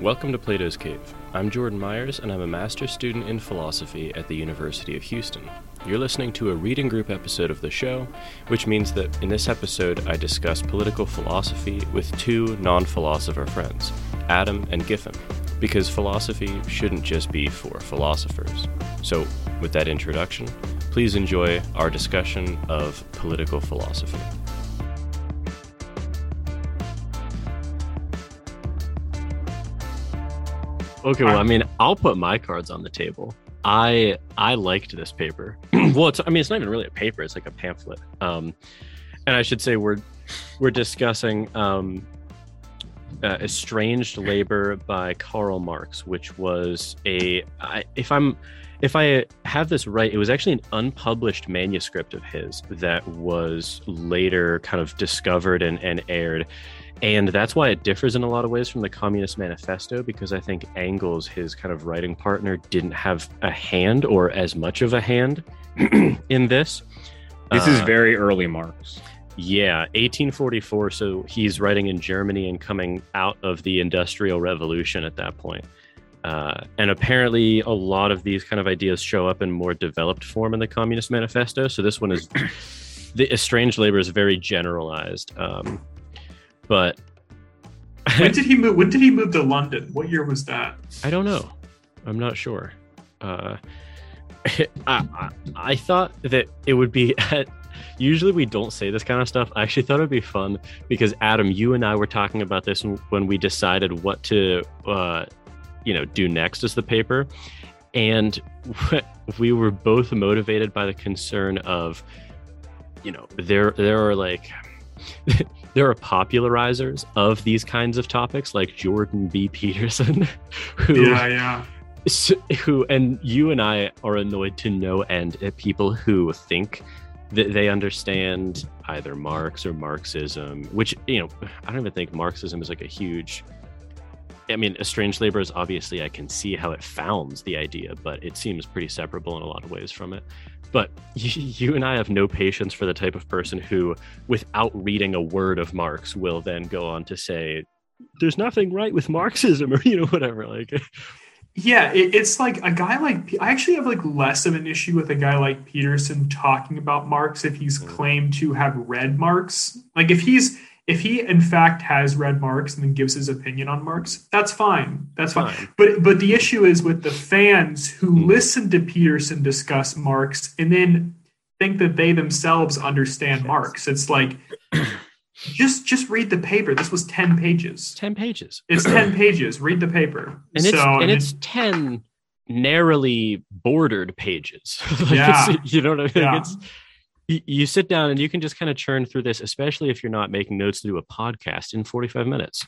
Welcome to Plato's Cave. I'm Jordan Myers, and I'm a master's student in philosophy at the University of Houston. You're listening to a reading group episode of the show, which means that in this episode I discuss political philosophy with two non philosopher friends, Adam and Giffen, because philosophy shouldn't just be for philosophers. So, with that introduction, please enjoy our discussion of political philosophy. Okay, well, I mean, I'll put my cards on the table. I I liked this paper. well, it's, I mean, it's not even really a paper; it's like a pamphlet. Um, and I should say we're we're discussing um, uh, "Estranged Labor" by Karl Marx, which was a I, if I'm if I have this right, it was actually an unpublished manuscript of his that was later kind of discovered and, and aired and that's why it differs in a lot of ways from the Communist Manifesto, because I think Engels, his kind of writing partner, didn't have a hand or as much of a hand in this. This uh, is very early Marx. Yeah, 1844. So he's writing in Germany and coming out of the Industrial Revolution at that point. Uh, and apparently, a lot of these kind of ideas show up in more developed form in the Communist Manifesto. So this one is the estranged labor is very generalized. Um, but when did he move? When did he move to London? What year was that? I don't know. I'm not sure. Uh, I, I, I thought that it would be at. Usually we don't say this kind of stuff. I actually thought it'd be fun because Adam, you and I were talking about this when we decided what to, uh, you know, do next as the paper, and we were both motivated by the concern of, you know, there there are like there are popularizers of these kinds of topics like Jordan B. Peterson, who, yeah, yeah. who, and you and I are annoyed to no end at people who think that they understand either Marx or Marxism, which, you know, I don't even think Marxism is like a huge. I mean, estranged labor is obviously, I can see how it founds the idea, but it seems pretty separable in a lot of ways from it. But you and I have no patience for the type of person who, without reading a word of Marx, will then go on to say, "There's nothing right with Marxism," or you know, whatever. Like, yeah, it, it's like a guy like I actually have like less of an issue with a guy like Peterson talking about Marx if he's mm. claimed to have read Marx. Like, if he's if he in fact has read Marx and then gives his opinion on Marx, that's fine. That's fine. fine. But but the issue is with the fans who mm. listen to Peterson discuss Marx and then think that they themselves understand Marx. It's like just just read the paper. This was 10 pages. 10 pages. It's 10 pages. Read the paper. And it's so, and it's 10 narrowly bordered pages. like yeah. you know what I mean? Yeah. It's you sit down and you can just kind of churn through this, especially if you're not making notes to do a podcast in 45 minutes.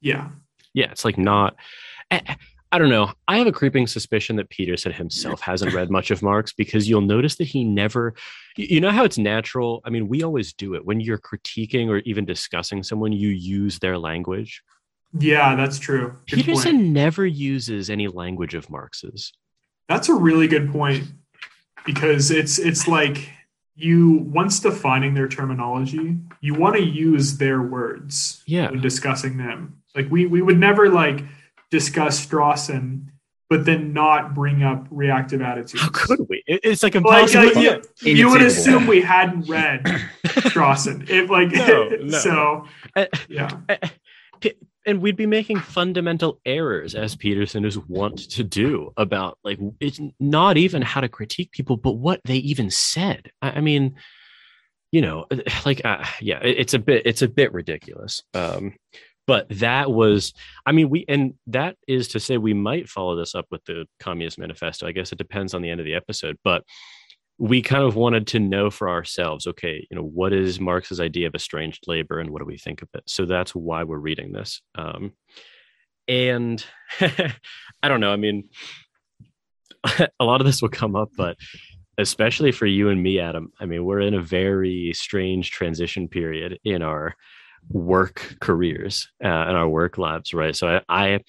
Yeah. Yeah. It's like not, I, I don't know. I have a creeping suspicion that Peterson himself hasn't read much of Marx because you'll notice that he never, you know how it's natural. I mean, we always do it when you're critiquing or even discussing someone, you use their language. Yeah, that's true. Good Peterson point. never uses any language of Marx's. That's a really good point because it's it's like you once defining their terminology, you want to use their words yeah. when discussing them. Like we we would never like discuss Strawson, but then not bring up reactive attitudes. How could we? It's like impossible. Like, you, you would assume we hadn't read Strawson. It like no, no. so uh, yeah. Uh, and we'd be making fundamental errors as peterson is wont to do about like it's not even how to critique people but what they even said. I, I mean you know like uh, yeah it's a bit it's a bit ridiculous. Um but that was i mean we and that is to say we might follow this up with the communist manifesto. I guess it depends on the end of the episode but we kind of wanted to know for ourselves okay you know what is marx's idea of estranged labor and what do we think of it? So that's why we're reading this um, and i don't know i mean a lot of this will come up but especially for you and me adam i mean we're in a very strange transition period in our work careers uh, and our work lives right? So I,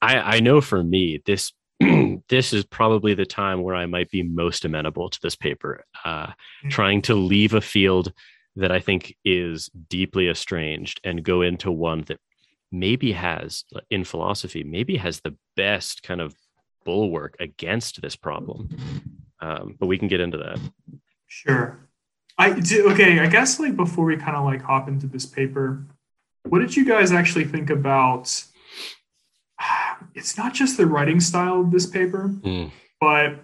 I i know for me this this is probably the time where I might be most amenable to this paper, uh, mm-hmm. trying to leave a field that I think is deeply estranged and go into one that maybe has in philosophy maybe has the best kind of bulwark against this problem. Um, but we can get into that. Sure. I do okay i guess like before we kind of like hop into this paper what did you guys actually think about it's not just the writing style of this paper mm. but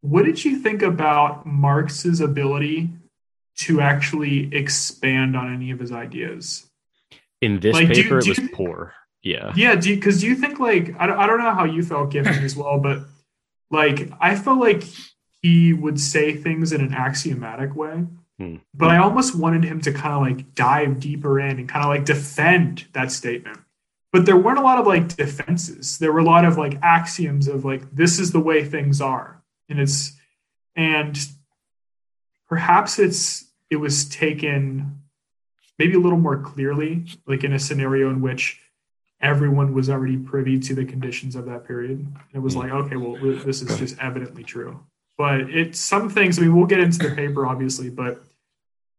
what did you think about marx's ability to actually expand on any of his ideas in this like, paper, do, do it was you, poor. Yeah. Yeah. Because do you think like I don't, I don't know how you felt given as well, but like I felt like he would say things in an axiomatic way. Hmm. But I almost wanted him to kind of like dive deeper in and kind of like defend that statement. But there weren't a lot of like defenses. There were a lot of like axioms of like this is the way things are. And it's and perhaps it's it was taken maybe a little more clearly, like in a scenario in which everyone was already privy to the conditions of that period. And it was hmm. like, okay, well, this is just evidently true. But it's some things, I mean, we'll get into the paper, obviously, but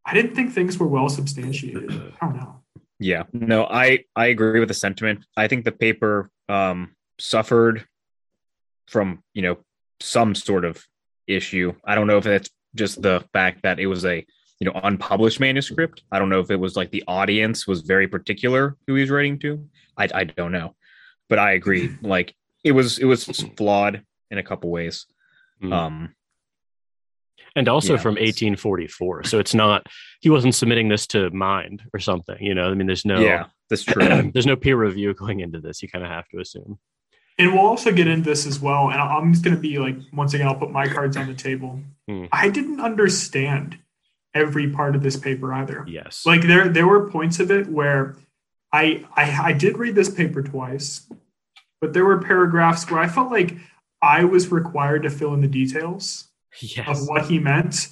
I didn't think things were well substantiated. I don't know. Yeah, no, I I agree with the sentiment. I think the paper um, suffered from you know some sort of issue. I don't know if that's just the fact that it was a you know unpublished manuscript i don't know if it was like the audience was very particular who he's writing to i, I don't know but i agree like it was it was flawed in a couple ways mm. um and also yeah, from 1844 so it's not he wasn't submitting this to mind or something you know? I mean there's no yeah that's true. there's no peer review going into this you kind of have to assume. And we'll also get into this as well and i'm just going to be like once again i'll put my cards on the table. Mm. i didn't understand every part of this paper either. Yes. Like there there were points of it where I I, I did read this paper twice, but there were paragraphs where I felt like I was required to fill in the details yes. of what he meant.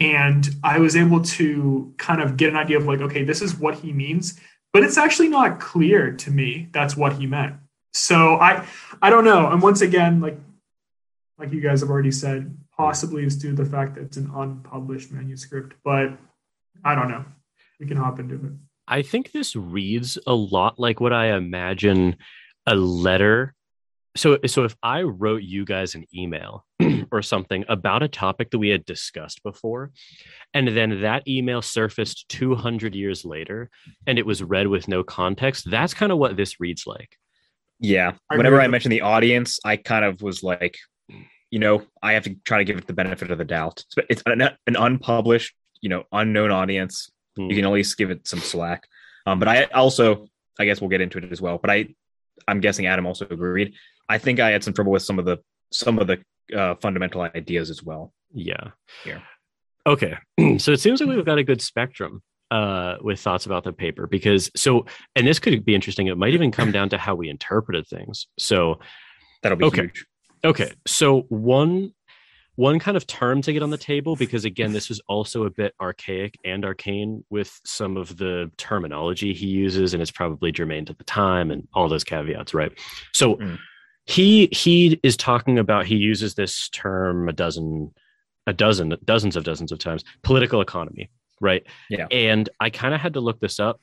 And I was able to kind of get an idea of like, okay, this is what he means, but it's actually not clear to me that's what he meant. So I I don't know. And once again, like like you guys have already said, possibly is due to the fact that it's an unpublished manuscript, but I don't know. We can hop into it. I think this reads a lot like what I imagine a letter. So, so if I wrote you guys an email or something about a topic that we had discussed before, and then that email surfaced 200 years later and it was read with no context, that's kind of what this reads like. Yeah. Whenever I mentioned the audience, I kind of was like, you know, I have to try to give it the benefit of the doubt. It's an, an unpublished, you know, unknown audience. Mm. You can at least give it some slack. Um, but I also, I guess we'll get into it as well. But I, I'm guessing Adam also agreed. I think I had some trouble with some of the some of the uh, fundamental ideas as well. Yeah. Here. Okay. so it seems like we've got a good spectrum uh, with thoughts about the paper because so, and this could be interesting. It might even come down to how we interpreted things. So that'll be okay. huge. Okay, so one one kind of term to get on the table because again this is also a bit archaic and arcane with some of the terminology he uses and it's probably germane to the time and all those caveats right so mm. He he is talking about he uses this term a dozen a dozen dozens of dozens of times political economy right yeah and i kind of had to look this up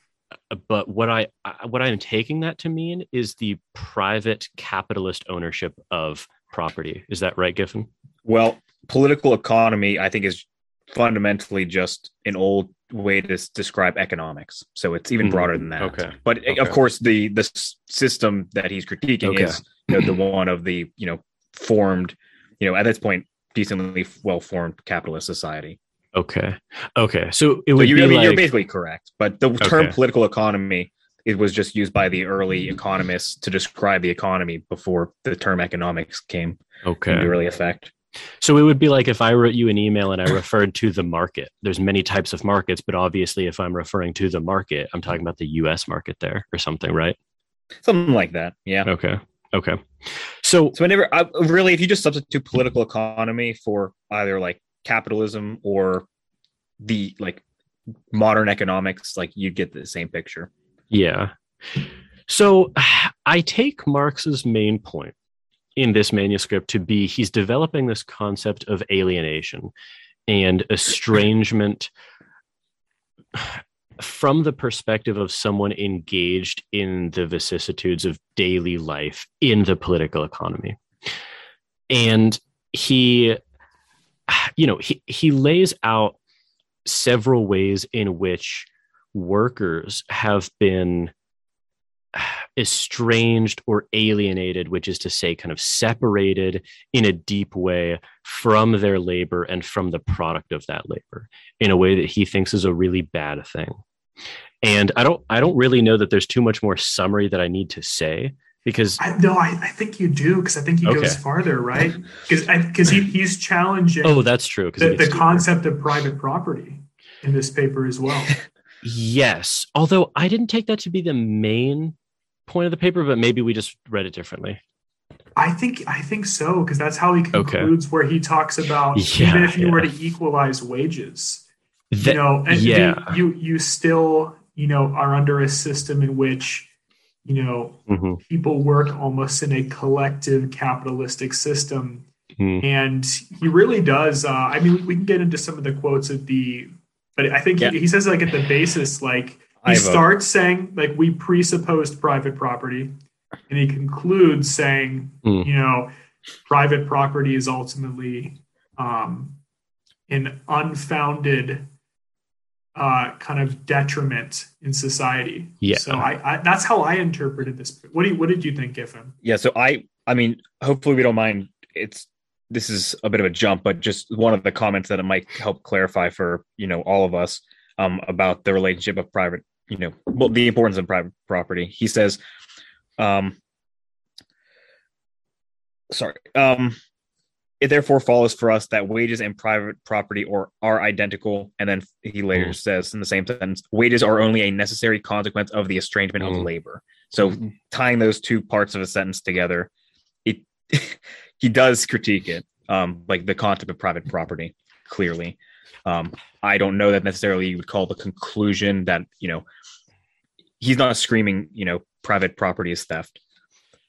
but what I what I'm taking that to mean is the private capitalist ownership of property. Is that right, Giffen? Well, political economy, I think, is fundamentally just an old way to describe economics. So it's even hmm. broader than that. Okay. But okay. of course, the the system that he's critiquing okay. is you know, the one of the you know formed, you know, at this point, decently well formed capitalist society. Okay. Okay. So it would so you, I mean, like... you're basically correct, but the term political economy it was just used by the early economists to describe the economy before the term economics came okay. into really effect. So it would be like if I wrote you an email and I referred to the market. There's many types of markets, but obviously if I'm referring to the market, I'm talking about the US market there or something, right? Something like that. Yeah. Okay. Okay. So so whenever I, really if you just substitute political economy for either like capitalism or the like modern economics, like you'd get the same picture. Yeah. So I take Marx's main point in this manuscript to be he's developing this concept of alienation and estrangement. from the perspective of someone engaged in the vicissitudes of daily life in the political economy. And he, you know, he, he lays out several ways in which workers have been estranged or alienated, which is to say, kind of separated in a deep way from their labor and from the product of that labor in a way that he thinks is a really bad thing. And I don't, I don't really know that there's too much more summary that I need to say because I, no, I, I think you do because I think he okay. goes farther, right? Because because he, he's challenging. Oh, that's true. The, the concept of private property in this paper as well. yes, although I didn't take that to be the main point of the paper, but maybe we just read it differently. I think I think so because that's how he concludes okay. where he talks about yeah, even if you yeah. were to equalize wages, that, you know, and yeah. you you still you know are under a system in which you know mm-hmm. people work almost in a collective capitalistic system, mm-hmm. and he really does. Uh, I mean, we can get into some of the quotes at the, but I think yeah. he, he says like at the basis like he starts saying like we presupposed private property and he concludes saying mm. you know private property is ultimately um, an unfounded uh, kind of detriment in society. Yeah. So I, I, that's how I interpreted this. What do you, what did you think, Giffen? Yeah. So I I mean, hopefully we don't mind. It's this is a bit of a jump, but just one of the comments that it might help clarify for you know all of us um, about the relationship of private you know, well, the importance of private property. He says, um, sorry, um, it therefore follows for us that wages and private property or are identical. And then he later mm. says in the same sentence, wages are only a necessary consequence of the estrangement mm. of labor. So mm-hmm. tying those two parts of a sentence together, it he does critique it, um, like the concept of private property, clearly. Um, I don't know that necessarily you would call the conclusion that you know he's not screaming you know private property is theft,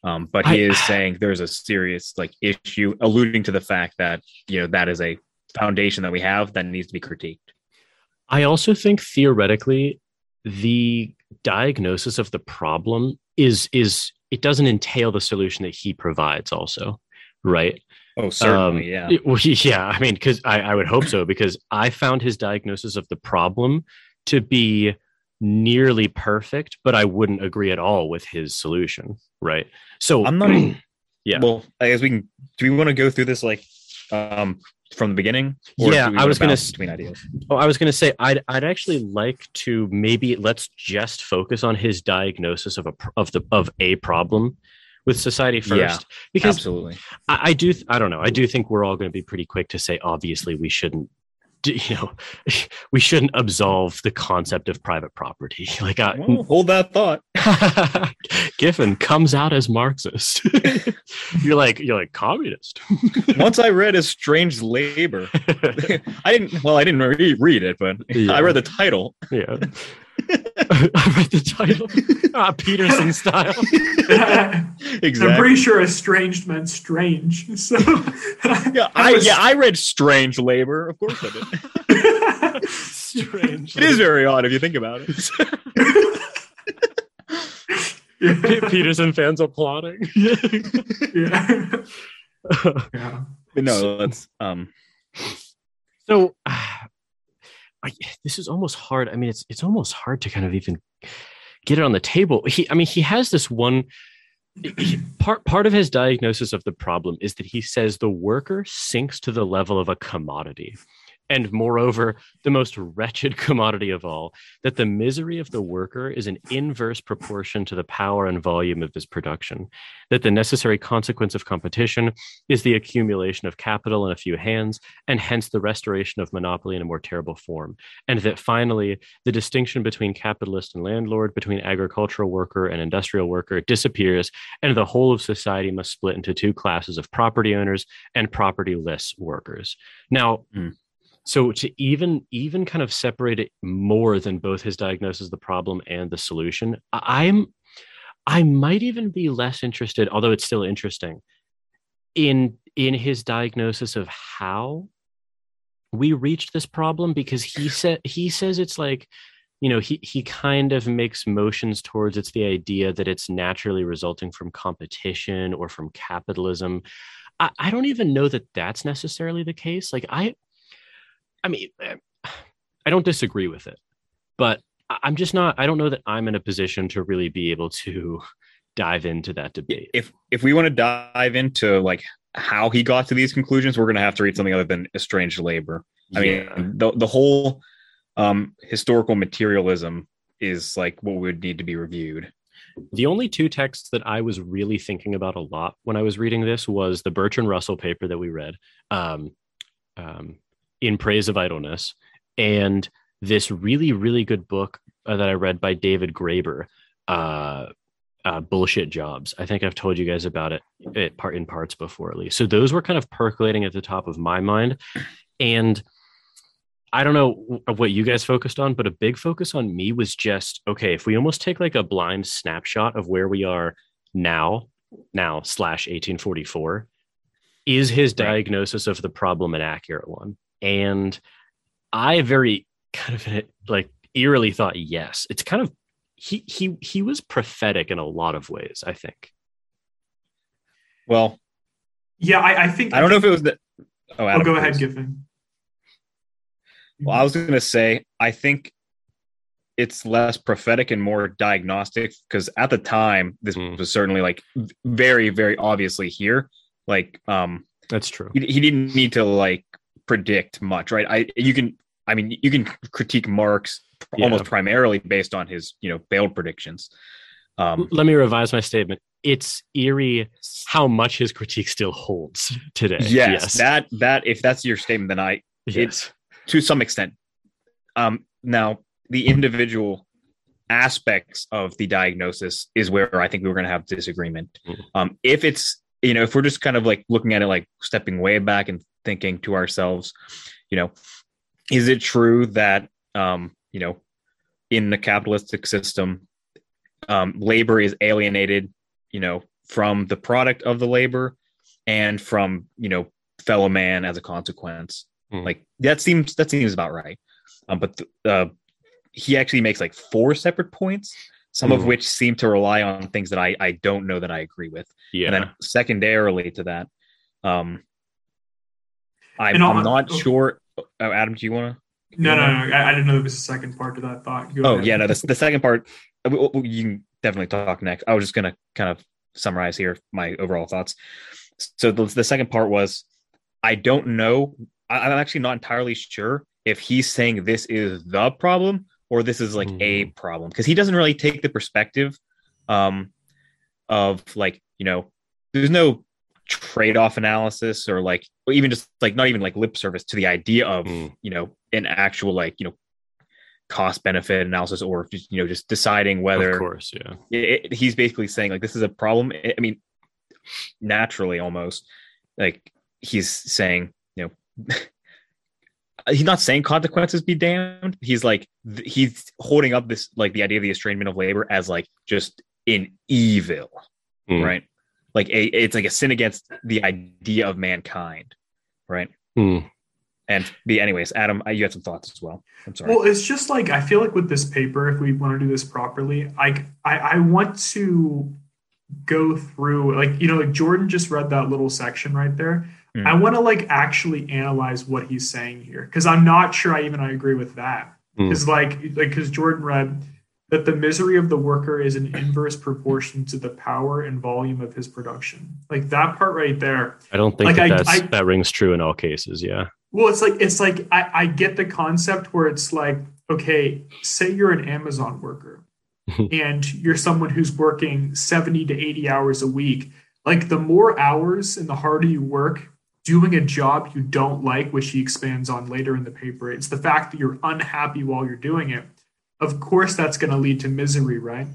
um, but he I, is saying there's a serious like issue, alluding to the fact that you know that is a foundation that we have that needs to be critiqued. I also think theoretically the diagnosis of the problem is is it doesn't entail the solution that he provides also right Oh, certainly, um, yeah. It, yeah, I mean, because I, I would hope so, because I found his diagnosis of the problem to be nearly perfect, but I wouldn't agree at all with his solution. Right. So I'm not. yeah. Well, I guess we can. Do we want to go through this like um from the beginning? yeah, I was going to between ideas. Oh, I was going to say I'd I'd actually like to maybe let's just focus on his diagnosis of a of the of a problem with society first. Yeah, because absolutely. I, I do i don't know i do think we're all going to be pretty quick to say obviously we shouldn't you know we shouldn't absolve the concept of private property. Like I, well, hold that thought. Giffen comes out as marxist. You're like you're like communist. Once i read estranged labor i didn't well i didn't re- read it but yeah. i read the title. Yeah the title. Ah, Peterson style. exactly. I'm pretty sure estranged meant strange. So yeah, I, was... yeah, I read strange labor. Of course I did. strange. It is very odd if you think about it. yeah. Peterson fans applauding. yeah. yeah. But no, let's um so uh, I, this is almost hard. I mean, it's it's almost hard to kind of even get it on the table. He, I mean, he has this one he, part part of his diagnosis of the problem is that he says the worker sinks to the level of a commodity and moreover, the most wretched commodity of all, that the misery of the worker is an inverse proportion to the power and volume of his production, that the necessary consequence of competition is the accumulation of capital in a few hands, and hence the restoration of monopoly in a more terrible form, and that finally, the distinction between capitalist and landlord, between agricultural worker and industrial worker disappears, and the whole of society must split into two classes of property owners and propertyless workers. Now, mm so to even even kind of separate it more than both his diagnosis the problem and the solution i'm i might even be less interested although it's still interesting in in his diagnosis of how we reached this problem because he said he says it's like you know he he kind of makes motions towards it's the idea that it's naturally resulting from competition or from capitalism. I, I don't even know that that's necessarily the case. Like i i mean i don't disagree with it but i'm just not i don't know that i'm in a position to really be able to dive into that debate. if if we want to dive into like how he got to these conclusions we're going to have to read something other than estranged labor. I Yeah. mean the the whole um historical materialism is like what would need to be reviewed. The only two texts that I was really thinking about a lot when I was reading this was the Bertrand Russell paper that we read, um, um, In Praise of Idleness, and this really, really good book uh, that I read by David Graeber, uh, uh, Bullshit Jobs. I think I've told you guys about it, it part in parts before, at least. So those were kind of percolating at the top of my mind. And I don't know what you guys focused on, but a big focus on me was just okay, if we almost take like a blind snapshot of where we are now, now slash 1844, is his diagnosis of the problem an accurate one? And I very kind of like eerily thought yes. It's kind of he he he was prophetic in a lot of ways, I think. well Yeah, I, I think. i don't know if it was the oh, Oh, Adam, go ahead, please. Giffen. Well, I was going to say, I think it's less prophetic and more diagnostic because at the time, this Mm. was certainly like very, very obviously here. Like, um, That's true. he, he didn't need to like predict much, right? I you can, I mean, you can critique Marx Yeah. almost primarily based on his, you know, failed predictions. Um, Let me revise my statement. It's eerie how much his critique still holds today. yes, that that if that's your statement, then I yes. to some extent. Um, now, the individual aspects of the diagnosis is where I think we're going to have disagreement. Mhm. Um, if it's, you know, if we're just kind of like looking at it like stepping way back and thinking to ourselves, you know, is it true that, um, you know, in the capitalistic system, um, labor is alienated, you know, from the product of the labor and from, you know, fellow man as a consequence? Mhm. Like that seems that seems about right. Um, but th- uh, he actually makes like four separate points, some of Mhm. which seem to rely on things that I I don't know that I agree with. Yeah. And then secondarily to that, um, I'm, I'll- I'm not oh. sure. Oh, Adam, do you want to? No, no, no. I, I didn't know there was a second part to that thought. Go Oh ahead. yeah, no. The, the second part, w- w- you can definitely talk next. I was just gonna kind of summarize here my overall thoughts. So the, the second part was, I don't know. I, I'm actually not entirely sure if he's saying this is the problem or this is like a problem because he doesn't really take the perspective, um, of like you know, there's no trade-off analysis or like or even just like not even like lip service to the idea of Mm. you know an actual like you know cost benefit analysis or just you know just deciding whether of course, yeah. it, it- he's basically saying like this is a problem i mean naturally almost like he's saying you know he's not saying consequences be damned he's like th- he's holding up this like the idea of the estrangement of labor as like just an evil Mm. right like a it's like a sin against the idea of mankind right Mm. and the anyways adam you had some thoughts as well i'm sorry Well, it's just like I feel like with this paper, if we want to do this properly, I I, I want to go through like you know like Jordan just read that little section right there. Mhm. I want to like actually analyze what he's saying here because I'm not sure I even I agree with that. Mm. Because like like because Jordan read that the misery of the worker is an inverse proportion to the power and volume of his production. Like that part right there. I don't think Like, that I- that's, I- that rings true in all cases. Yeah. Well, it's like it's like I, I get the concept where it's like, okay, say you're an Amazon worker and you're someone who's working 70 to 80 hours a week. Like the more hours and the harder you work doing a job you don't like, which he expands on later in the paper, it's the fact that you're unhappy while you're doing it. Of course that's going to lead to misery, right?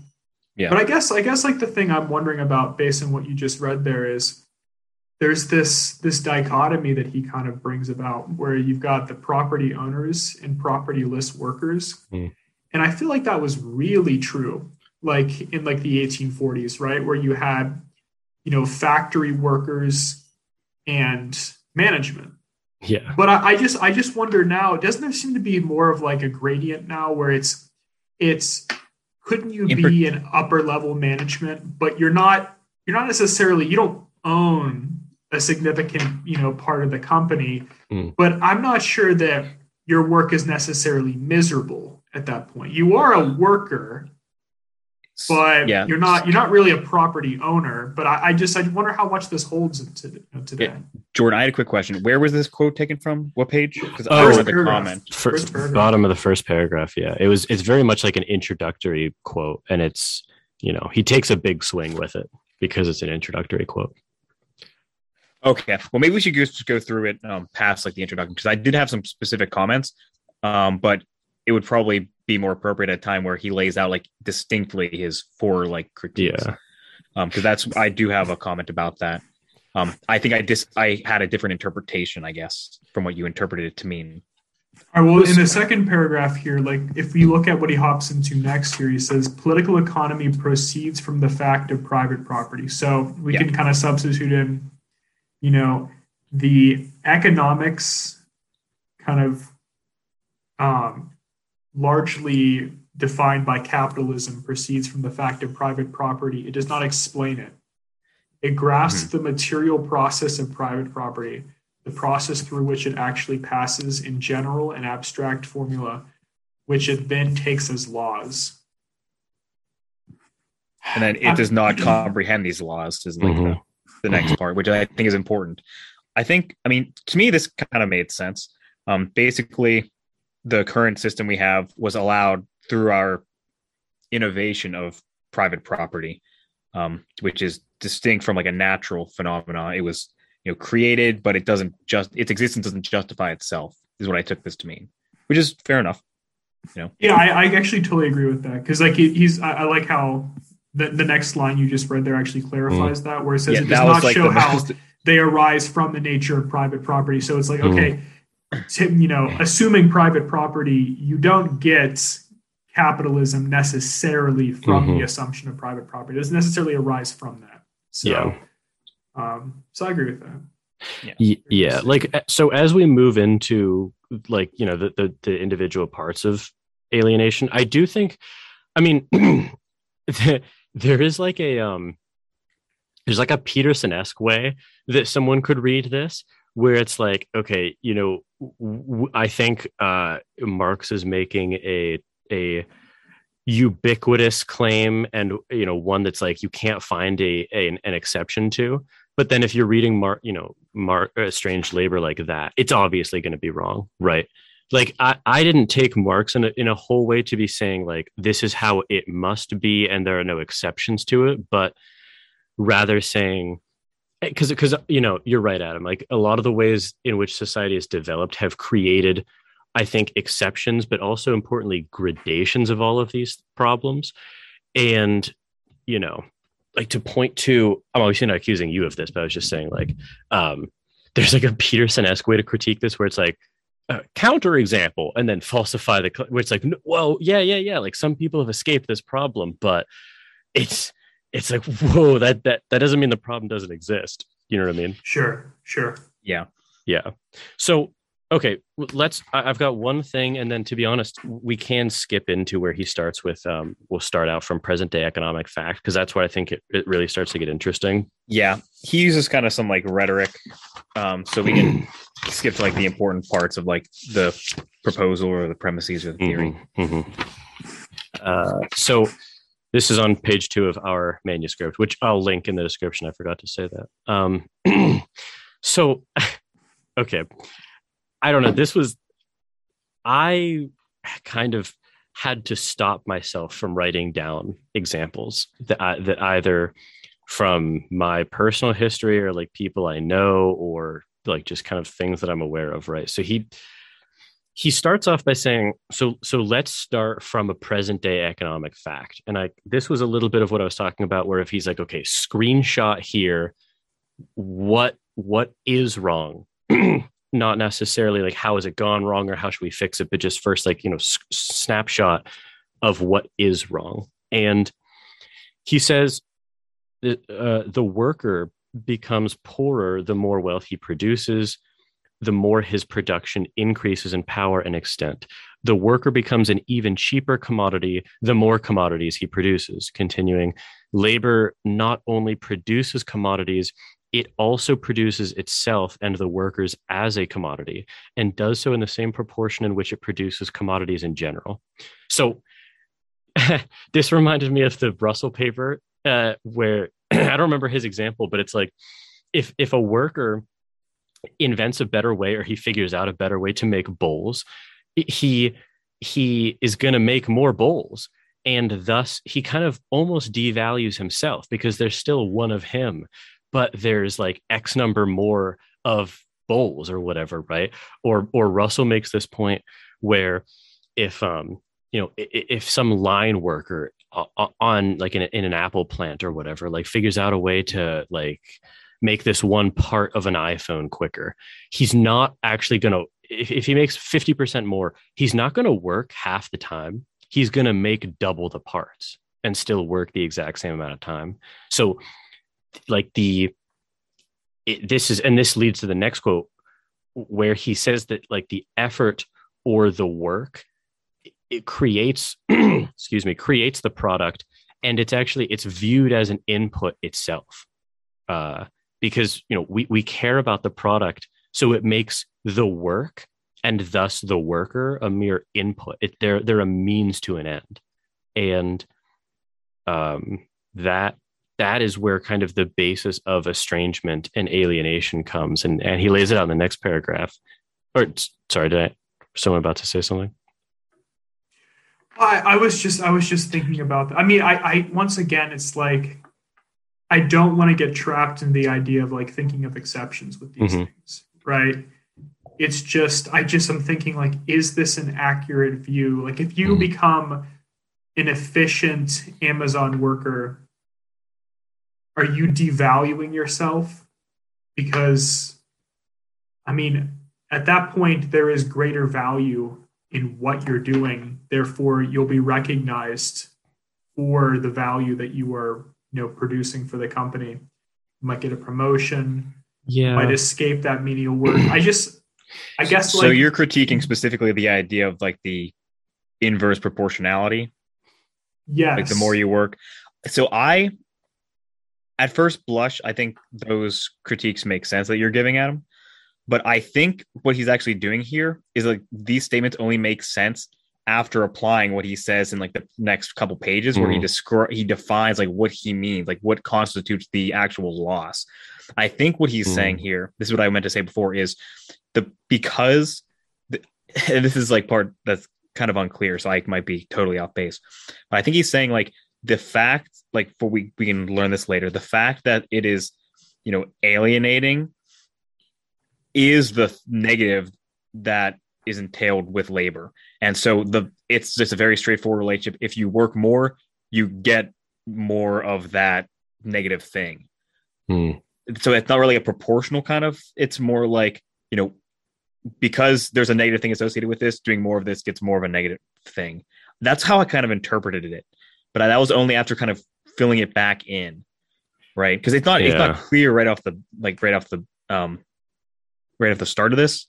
Yeah. But I guess I guess like the thing I'm wondering about based on what you just read there is there's this this dichotomy that he kind of brings about where you've got the property owners and propertyless workers Hmm. and i feel like that was really true like in like the 1840s right where you had you know factory workers and management Yeah. but I, I just I just wonder now, doesn't there seem to be more of like a gradient now where it's it's couldn't you be in upper level management, but you're not you're not necessarily you don't own a significant you know part of the company, mm. but I'm not sure that your work is necessarily miserable at that point. You are a worker, but yeah. you're not you're not really a property owner. But I, I just I wonder how much this holds to, today. Yeah. Jordan, I had a quick question. Where was this quote taken from? What page? Because oh, I read the comment. First, first bottom of the first paragraph. Yeah, it was. It's very much like an introductory quote, and it's you know he takes a big swing with it because it's an introductory quote. Okay, well maybe we should just go through it um, past like the introduction because I did have some specific comments, um, but it would probably be more appropriate at a time where he lays out like distinctly his four like critiques. Yeah. Um, because that's I do have a comment about that. Um, I think I dis I had a different interpretation, I guess, from what you interpreted it to mean. All right, well, in the second paragraph here, like if we look at what he hops into next here, he says political economy proceeds from the fact of private property. So we yeah. can kind of substitute in, you know, the economics kind of um, largely defined by capitalism proceeds from the fact of private property. It does not explain it. It grasps mm-hmm. the material process of private property, the process through which it actually passes in general and abstract formula, which it then takes as laws. And then it does not comprehend these laws, is like mm-hmm. the, the next part, which I think is important. I think, I mean, to me, this kind of made sense. Um, basically, the current system we have was allowed through our innovation of private property, um, which is distinct from like a natural phenomena. It was you know created, but it doesn't just its existence doesn't justify itself. Is what I took this to mean, which is fair enough. You know. Yeah, I, I actually totally agree with that because like he's I, I, like how the the next line you just read there actually clarifies mm. that where it says yeah, it does not like show how most... they arise from the nature of private property. So it's like mm. okay you know, assuming private property, you don't get capitalism necessarily from mm-hmm. the assumption of private property. It doesn't necessarily arise from that. So, yeah. um, so I agree with that. Yeah. yeah. Like, uh, so as we move into like, you know, the, the, the individual parts of alienation, I do think, I mean, there is like a, um, there's like a Peterson-esque way that someone could read this where it's like, okay, you know, w- I think uh, Marx is making a a ubiquitous claim and you know one that's like you can't find a, a an, exception to but then if you're reading Mark, you know, Mark uh, Strange Labor like that, it's obviously going to be wrong, right? Like I, I didn't take Marx in a, in a whole way to be saying like this is how it must be and there are no exceptions to it, but rather saying because because you know you're right adam. Like a lot of the ways in which society has developed have created i think exceptions but also importantly gradations of all of these problems. And you know like to point to i'm obviously not accusing you of this but i was just saying like um there's like a peterson-esque way to critique this where it's like uh, counter example and then falsify the where it's like well yeah yeah yeah like some people have escaped this problem but it's it's like whoa that that that doesn't mean the problem doesn't exist. You know what i mean? Sure sure. Yeah. Yeah. So okay let's i've got one thing and then to be honest we can skip into where he starts with um we'll start out from present day economic fact because that's where i think it, it really starts to get interesting. Yeah. He uses kind of some like rhetoric um so we can skip to like the important parts of like the proposal or the premises or the theory. Mm-hmm, mm-hmm. Uh, so this is on page two of our manuscript, which I'll link in the description. I forgot to say that. Um, so, okay. I don't know. This was, I kind of had to stop myself from writing down examples that, I, that either from my personal history or like people I know or like just kind of things that I'm aware of. Right. So he, he starts off by saying so so let's start from a present day economic fact. And i this was a little bit of what i was talking about where if he's like okay screenshot here what what is wrong? Not necessarily like how has it gone wrong or how should we fix it but just first like you know s- snapshot of what is wrong. And he says uh, the worker becomes poorer the more wealth he produces the more his production increases in power and extent. the worker becomes an even cheaper commodity the more commodities he produces. Continuing, labor not only produces commodities, it also produces itself and the workers as a commodity and does so in the same proportion in which it produces commodities in general. So, this reminded me of the Russell paper uh, where I don't remember his example, but it's like if if a worker invents a better way or he figures out a better way to make bowls, he he is going to make more bowls. And thus he kind of almost devalues himself because there's still one of him but there's like x number more of bowls or whatever right? Or or russell makes this point where if um you know if some line worker on like in, in an apple plant or whatever like figures out a way to like make this one part of an iphone quicker he's not actually going to if, if he makes 50% more, he's not going to work half the time. He's going to make double the parts and still work the exact same amount of time. So, like the, it, this is, and this leads to the next quote where he says that like the effort or the work, it creates, excuse me, creates the product and it's actually, it's viewed as an input itself. Uh, because, you know, we, we care about the product so it makes the work and thus the worker a mere input. It, they're they're a means to an end, and um, that that is where kind of the basis of estrangement and alienation comes. And and he lays it out in the next paragraph. Or sorry, did I? Someone about to say something? I, I was just I was just thinking about that. I mean, I, I once again, it's like I don't want to get trapped in the idea of like thinking of exceptions with these mm-hmm. things right? It's just, I just I'm thinking, like, is this an accurate view? Like, if you mm become an efficient Amazon worker, are you devaluing yourself? Because, I mean, at that point, there is greater value in what you're doing. Therefore, you'll be recognized for the value that you are, you know, producing for the company. Might get a promotion. Yeah might escape that menial work i just i guess so like, you're critiquing specifically the idea of like the inverse proportionality? Yeah like the more you work. So i at first blush i think those critiques make sense that you're giving at him but i think what he's actually doing here is like these statements only make sense after applying what he says in like the next couple pages where mm. he describe he defines like what he means like what constitutes the actual loss I think what he's mm. saying here, this is what I meant to say before, is the because the, this is like part that's kind of unclear, so I might be totally off base. But I think he's saying like the fact, like for we we can learn this later, the fact that it is, you know, alienating is the negative that is entailed with labor. And so the it's just a very straightforward relationship. If you work more, you get more of that negative thing. Hmm so it's not really a proportional kind of it's more like you know because there's a negative thing associated with this doing more of this gets more of a negative thing that's how i kind of interpreted it but that was only after kind of filling it back in right because it's not yeah. it's not clear right off the like right off the um right at the start of this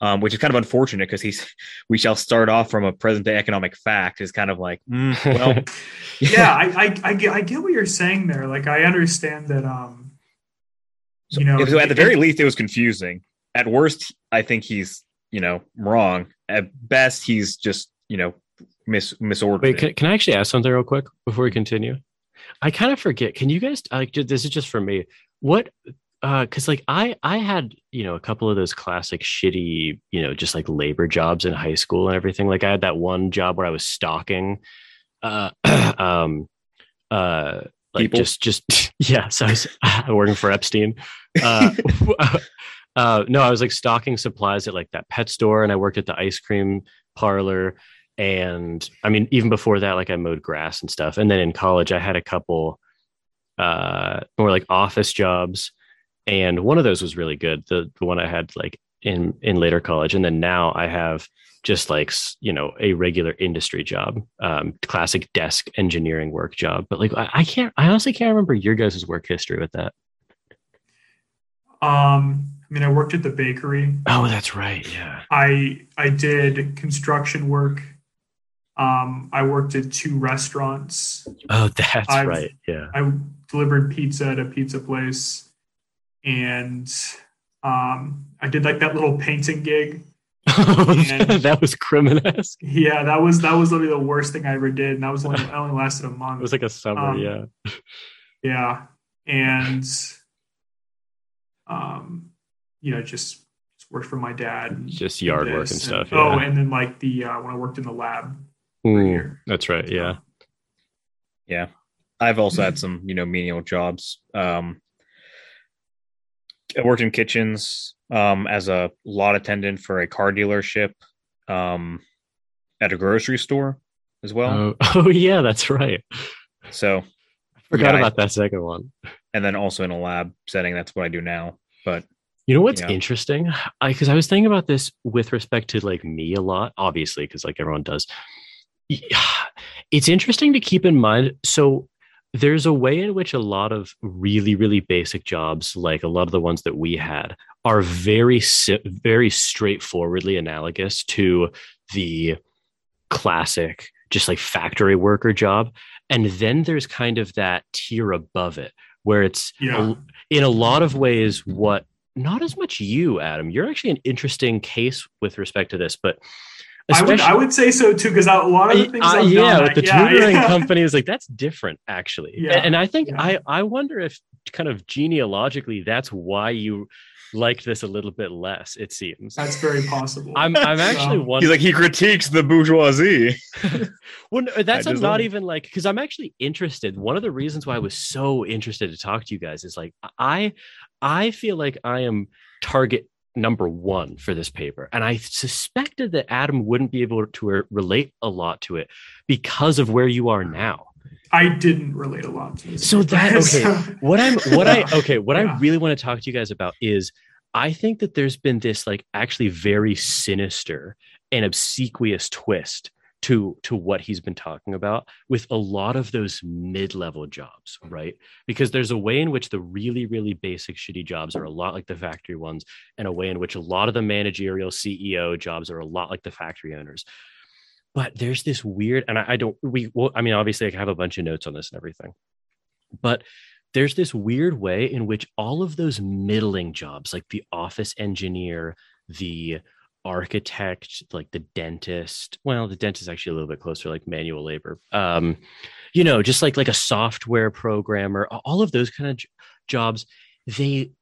um, which is kind of unfortunate because he's we shall start off from a present day economic fact is kind of like mm, well yeah I, I, I get i get what you're saying there like i understand that um so, you know, so at the very it, least, it was confusing. At worst, I think he's you know wrong. At best, he's just you know mis misordered. Wait, can, can I actually ask something real quick before we continue? I kind of forget. Can you guys like this is just for me? What uh because like i i had you know a couple of those classic shitty you know just like labor jobs in high school and everything. Like i had that one job where i was stalking uh um uh like People. just just yeah so i was working for epstein. Uh, uh, no i was like stocking supplies at like that pet store and i worked at the ice cream parlor and i mean even before that like i mowed grass and stuff. And then in college i had a couple uh more like office jobs and one of those was really good the, the one i had like in in later college and then now i have just like you know a regular industry job um classic desk engineering work job but like I, I can't i honestly can't remember your guys' work history with that um I mean, I worked at the bakery. Oh, that's right. Yeah. I I did construction work. Um, I worked at two restaurants. Oh, that's I've- right. Yeah. I delivered pizza at a pizza place, and um, I did like that little painting gig. And- that was criminesque. Yeah, that was that was literally the worst thing I ever did, and that was only I only lasted a month. It was like a summer. Um, yeah. yeah, and um, you know, just, just worked for my dad. and Just yard work this, and stuff. Oh, yeah. and then like the uh, when I worked in the lab for a Mm, that's right. Yeah. Yeah. I've also had some, you know, menial jobs. Um, I worked in kitchens um, as a lot attendant for a car dealership, um, at a grocery store as well. Oh, oh, yeah. That's right. so, I forgot Yeah, I- about that second one. and then also in a lab setting, that's what I do now. But You know what's Yeah. interesting? I because I was thinking about this with respect to like me a lot, obviously, because like everyone does. It's interesting to keep in mind. So there's a way in which a lot of really, really basic jobs, like a lot of the ones that we had, are very, very straightforwardly analogous to the classic, just like factory worker job. And then there's kind of that tier above it where it's Yeah. in a lot of ways what not as much you adam you're actually an interesting case with respect to this but I would I would say so too because a lot of the things uh, I've yeah done, with the yeah, tutoring yeah. company is like that's different actually Yeah, and, and i think yeah. i i wonder if kind of genealogically that's why you liked this a little bit less it seems That's very possible. i'm i'm actually So- wondering he's like, he critiques the bourgeoisie. well, no, that's I a just not wonder. even like because I'm actually interested. One of the reasons why I was so interested to talk to you guys is like I I feel like I am target number one for this paper, and I suspected that Adam wouldn't be able to re- relate a lot to it because of where you are now. I didn't relate a lot to this. So that- okay, What I'm what I okay, what Yeah. I really want to talk to you guys about is I think that there's been this like actually very sinister and obsequious twist to to what he's been talking about with a lot of those mid-level jobs, right? Because there's a way in which the really really basic shitty jobs are a lot like the factory ones and a way in which a lot of the managerial CEO jobs are a lot like the factory owners. But there's this weird and I, I don't we well, I mean obviously I have a bunch of notes on this and everything. But there's this weird way in which all of those middling jobs, like the office engineer, the architect, like the dentist, well, the dentist is actually a little bit closer, like manual labor. Um, you know, just like like a software programmer, all of those kind of j- jobs, they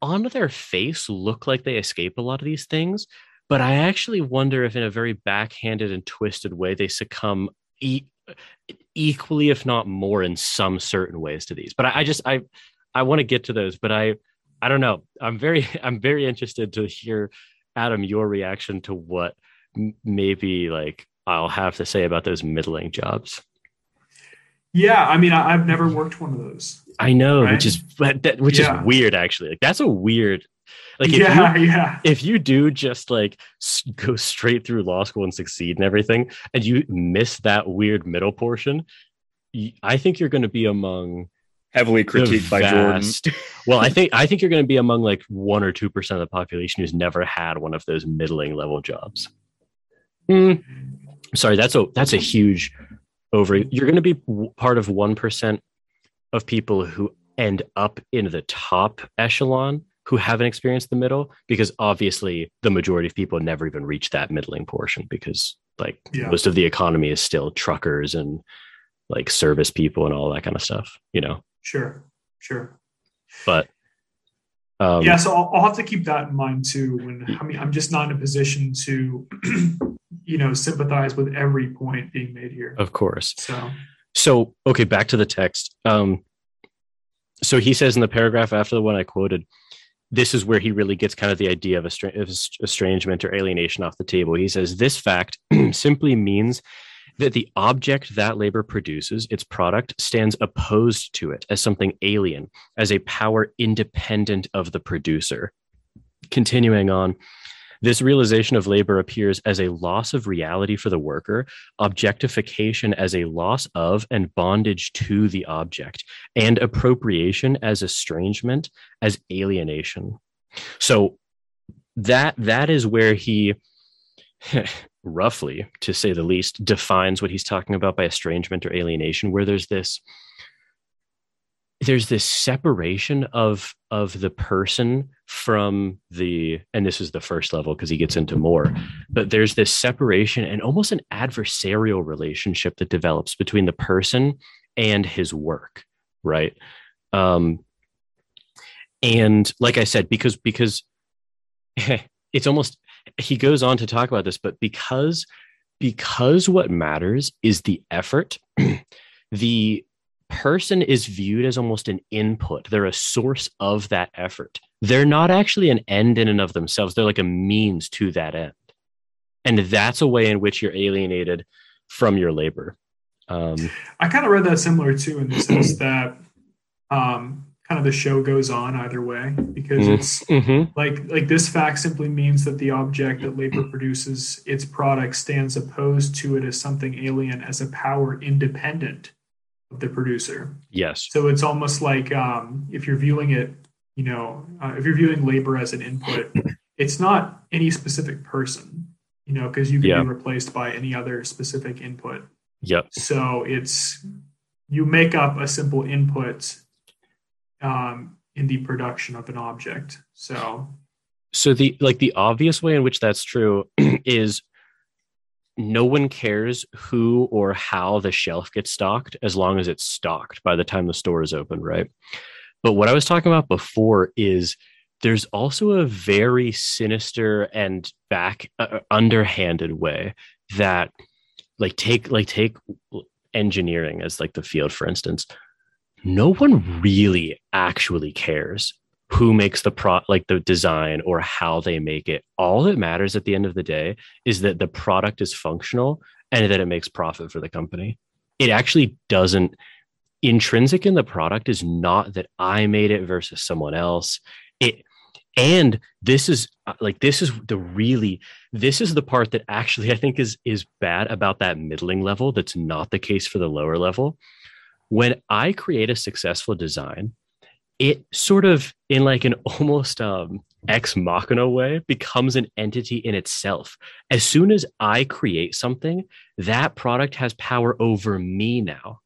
on their face look like they escape a lot of these things. But I actually wonder if, in a very backhanded and twisted way, they succumb e- equally, if not more, in some certain ways to these. But I, I just I I want to get to those, but I I don't know. I'm very I'm very interested to hear Adam your reaction to what m- maybe like I'll have to say about those middling jobs. yeah, I mean, I, I've never worked one of those. I know, Right. which is that, which Yeah. is weird actually. Like that's a weird like if yeah, you yeah, if you do just like s- go straight through law school and succeed and everything and you miss that weird middle portion, I think you're going to be among Heavily critiqued by Jordan. well, I think I think you're going to be among like one or two percent of the population who's never had one of those middling level jobs. Hmm. Sorry, that's a that's a huge over. You're going to be part of one percent of people who end up in the top echelon who haven't experienced the middle because obviously the majority of people never even reach that middling portion because like Yeah. most of the economy is still truckers and like service people and all that kind of stuff you know sure, sure. but um yeah, so I'll, I'll have to keep that in mind too. When I mean, I'm just not in a position to, you know, sympathize with every point being made here. of course So so okay back to the text um so he says in the paragraph after the one i quoted this is where he really gets kind of the idea of, of estrangement or alienation off the table he says this fact simply means that the object that labor produces its product stands opposed to it as something alien as a power independent of the producer continuing on this realization of labor appears as a loss of reality for the worker objectification as a loss of and bondage to the object, and appropriation as estrangement, as alienation. So that that is where he roughly to say the least defines what he's talking about by estrangement or alienation where there's this there's this separation of of the person from the and this is the first level because he gets into more but there's this separation and almost an adversarial relationship that develops between the person and his work right? Um and like i said because because it's almost he goes on to talk about this but because because what matters is the effort the person is viewed as almost an input. They're a source of that effort. They're not actually an end in and of themselves. They're like a means to that end. And that's a way in which you're alienated from your labor. Um, I kind of read that similar too, in the sense that um, kind of the show goes on either way because mm-hmm. it's mm-hmm. like like this fact simply means that the object that labor produces its product stands opposed to it as something alien as a power independent of the producer. Yes. So it's almost like um, if you're viewing it, you know, uh, if you're viewing labor as an input, it's not any specific person, you know, because you can yeah. be replaced by any other specific input. Yep. So it's you make up a simple input um, in the production of an object. So. So the like the obvious way in which that's true is no one cares who or how the shelf gets stocked as long as it's stocked by the time the store is open, right? But what I was talking about before is there's also a very sinister and back uh, uh underhanded way that like take like take engineering as like the field for instance no one really actually cares who makes the pro like the design or how they make it. All that matters at the end of the day is that the product is functional and that it makes profit for the company. It actually doesn't intrinsic in the product is not that i made it versus someone else. It and this is uh, like this is the really this is the part that actually i think is is bad about that middling level that's not the case for the lower level when i create a successful design it sort of in like an almost um, ex machina way becomes an entity in itself. As soon as i create something that product has power over me now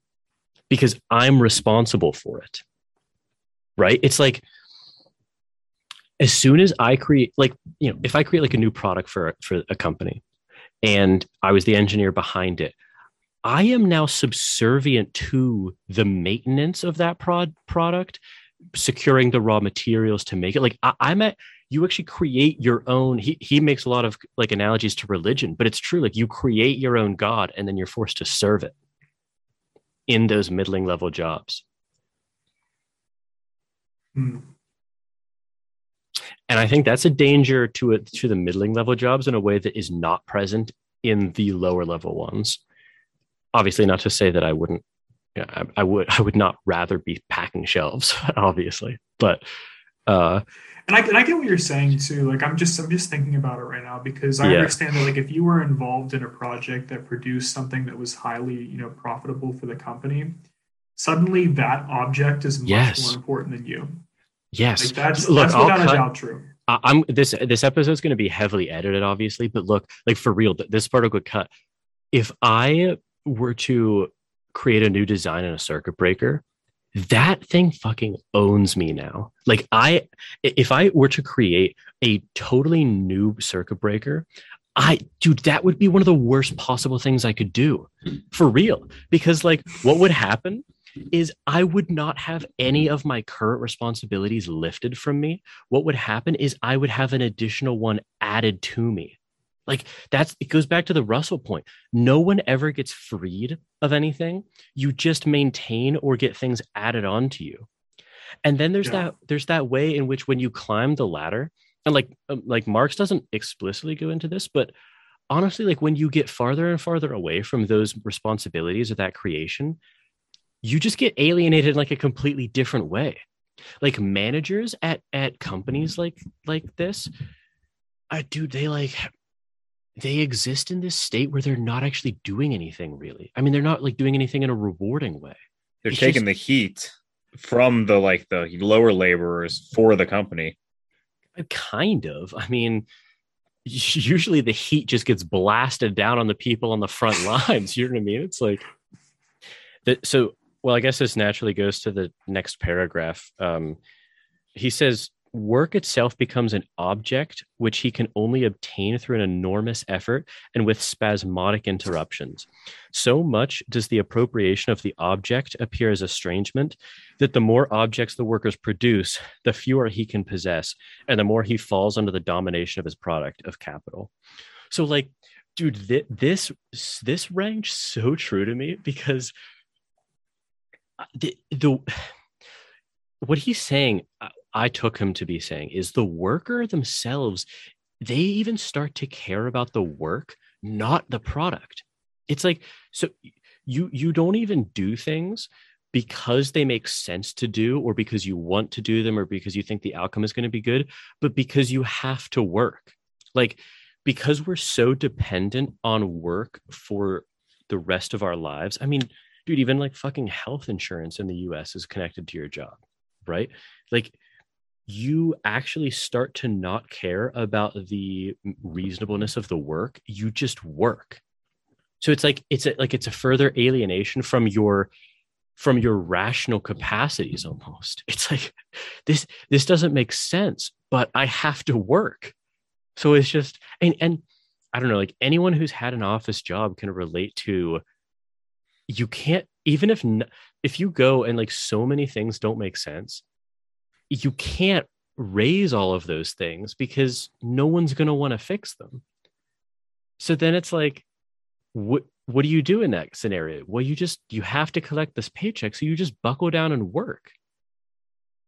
because i'm responsible for it. Right? It's like as soon as i create like you know if i create like a new product for for a company and i was the engineer behind it i am now subservient to the maintenance of that prod product securing the raw materials to make it. Like I, i'm at you actually create your own he, he makes a lot of like analogies to religion but it's true. Like you create your own god and then you're forced to serve it in those middling level jobs. Hmm. and i think that's a danger to it to the middling level jobs in a way that is not present in the lower level ones obviously not to say that i wouldn't yeah, I, I, would I would not rather be packing shelves, obviously, but uh, and I and I get what you're saying too. Like I'm just I'm just thinking about it right now because I yeah. understand that like if you were involved in a project that produced something that was highly you know profitable for the company, suddenly that object is much yes. more important than you. Yes, like that's look, that's without cut, a doubt true. I'm this this episode is going to be heavily edited, obviously, but look, like for real, this part will cut. If I were to create a new design in a circuit breaker, that thing fucking owns me now. Like I if I were to create a totally new circuit breaker, I dude, that would be one of the worst possible things I could do. For real. Because like what would happen is I would not have any of my current responsibilities lifted from me. What would happen is I would have an additional one added to me. Like that's it goes back to the Russell point. No one ever gets freed of anything. You just maintain or get things added on to you. And then there's yeah. that there's that way in which when you climb the ladder, and like um, like Marx doesn't explicitly go into this, but honestly, like when you get farther and farther away from those responsibilities of that creation, you just get alienated in like a completely different way. Like managers at at companies like like this, I dude, they like they exist in this state where they're not actually doing anything really. I mean, they're not like doing anything in a rewarding way. They're it's taking just, the heat from the like the lower laborers for the company. Kind of. I mean, usually the heat just gets blasted down on the people on the front lines. You know what I mean? It's like that. So, well, I guess this naturally goes to the next paragraph. Um, he says, work itself becomes an object which he can only obtain through an enormous effort and with spasmodic interruptions. So much does the appropriation of the object appear as estrangement that the more objects the workers produce, the fewer he can possess, and the more he falls under the domination of his product of capital. So, like, dude, th- this this rang so true to me because the the what he's saying I took him to be saying is the worker themselves, they even start to care about the work, not the product. It's like, so you you don't even do things because they make sense to do or because you want to do them or because you think the outcome is going to be good, but because you have to work. Like because we're so dependent on work for the rest of our lives. I mean, dude, even like fucking health insurance in the US is connected to your job, right? Like you actually start to not care about the reasonableness of the work you just work. So it's like it's a, like it's a further alienation from your from your rational capacities almost. It's like this this doesn't make sense but i have to work. So it's just and and i don't know like anyone who's had an office job can relate to you can't even if if you go and like so many things don't make sense you can't raise all of those things because no one's going to want to fix them. So then it's like, what what do you do in that scenario? Well, you just you have to collect this paycheck, so you just buckle down and work.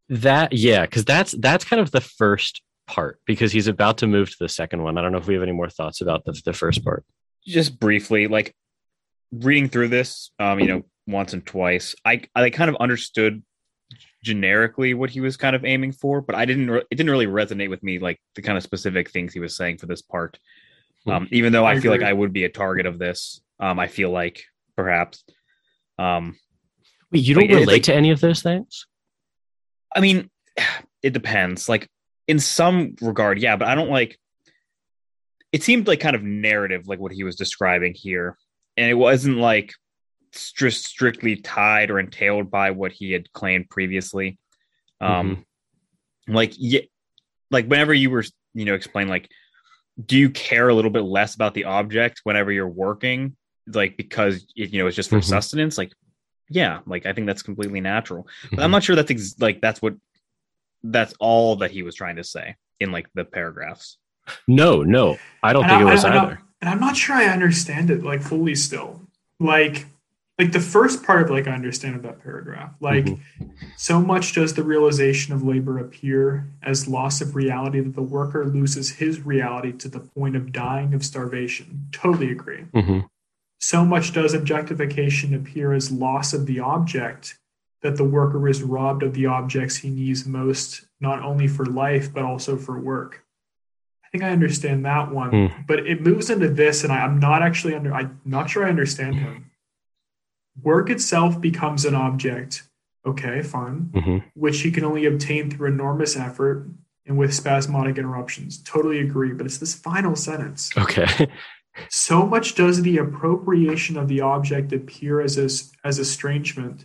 That yeah, because that's that's kind of the first part because he's about to move to the second one. I don't know if we have any more thoughts about the the first part. Just briefly, like reading through this, um, you know, once and twice, I I kind of understood generically what he was kind of aiming for, but I didn't. Re- it didn't really resonate with me like the kind of specific things he was saying for this part. Hmm. Um, even though I, I feel like I would be a target of this, um, I feel like perhaps. Um, Wait, you don't like, relate like, to any of those things? I mean, it depends. Like in some regard, yeah, but I don't like. It seemed like kind of narrative, like what he was describing here, and it wasn't like stri- strictly tied or entailed by what he had claimed previously. Um, mm-hmm. like yeah, like whenever you were, you know, explain like, do you care a little bit less about the object whenever you're working, like because it, you know it's just for mm-hmm. sustenance? Like, yeah, like I think that's completely natural. But mm-hmm. I'm not sure that's ex- like that's what that's all that he was trying to say in like the paragraphs. No, no, I don't and think I, it was I, either. And I'm not sure I understand it like fully still. Like like the first part of like I understand of that paragraph. Like mm-hmm. so much does the realization of labor appear as loss of reality that the worker loses his reality to the point of dying of starvation. Totally agree. Mm-hmm. So much does objectification appear as loss of the object that the worker is robbed of the objects he needs most, not only for life, but also for work. I think I understand that one, mm. but it moves into this, and I, am not actually under. I'm not sure I understand him work itself becomes an object. Okay, fine, mm-hmm. which he can only obtain through enormous effort and with spasmodic interruptions. Totally agree, but it's this final sentence. Okay. so much does the appropriation of the object appear as a, as estrangement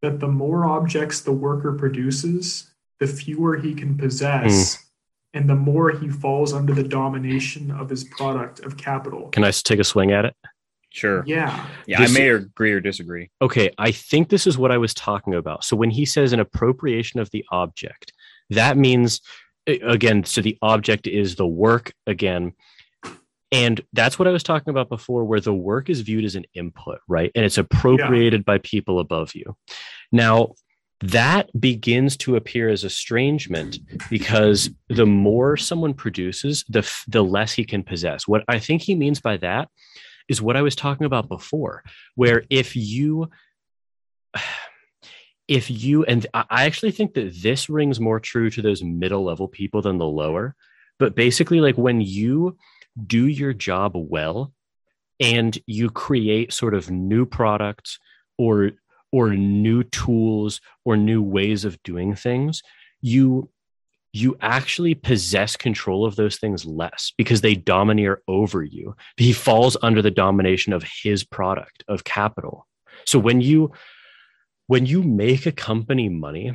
that the more objects the worker produces, the fewer he can possess. Mm. And the more he falls under the domination of his product of capital. Can I take a swing at it? Sure. Yeah. Yeah. This, I may agree or disagree. Okay. I think this is what I was talking about. So when he says an appropriation of the object, that means, again, so the object is the work again. And that's what I was talking about before, where the work is viewed as an input, right? And it's appropriated yeah. by people above you. Now, that begins to appear as estrangement because the more someone produces, the, the less he can possess. What I think he means by that is what I was talking about before, where if you, if you, and I actually think that this rings more true to those middle level people than the lower, but basically, like when you do your job well and you create sort of new products or or new tools or new ways of doing things you you actually possess control of those things less because they domineer over you. He falls under the domination of his product of capital. So when you when you make a company money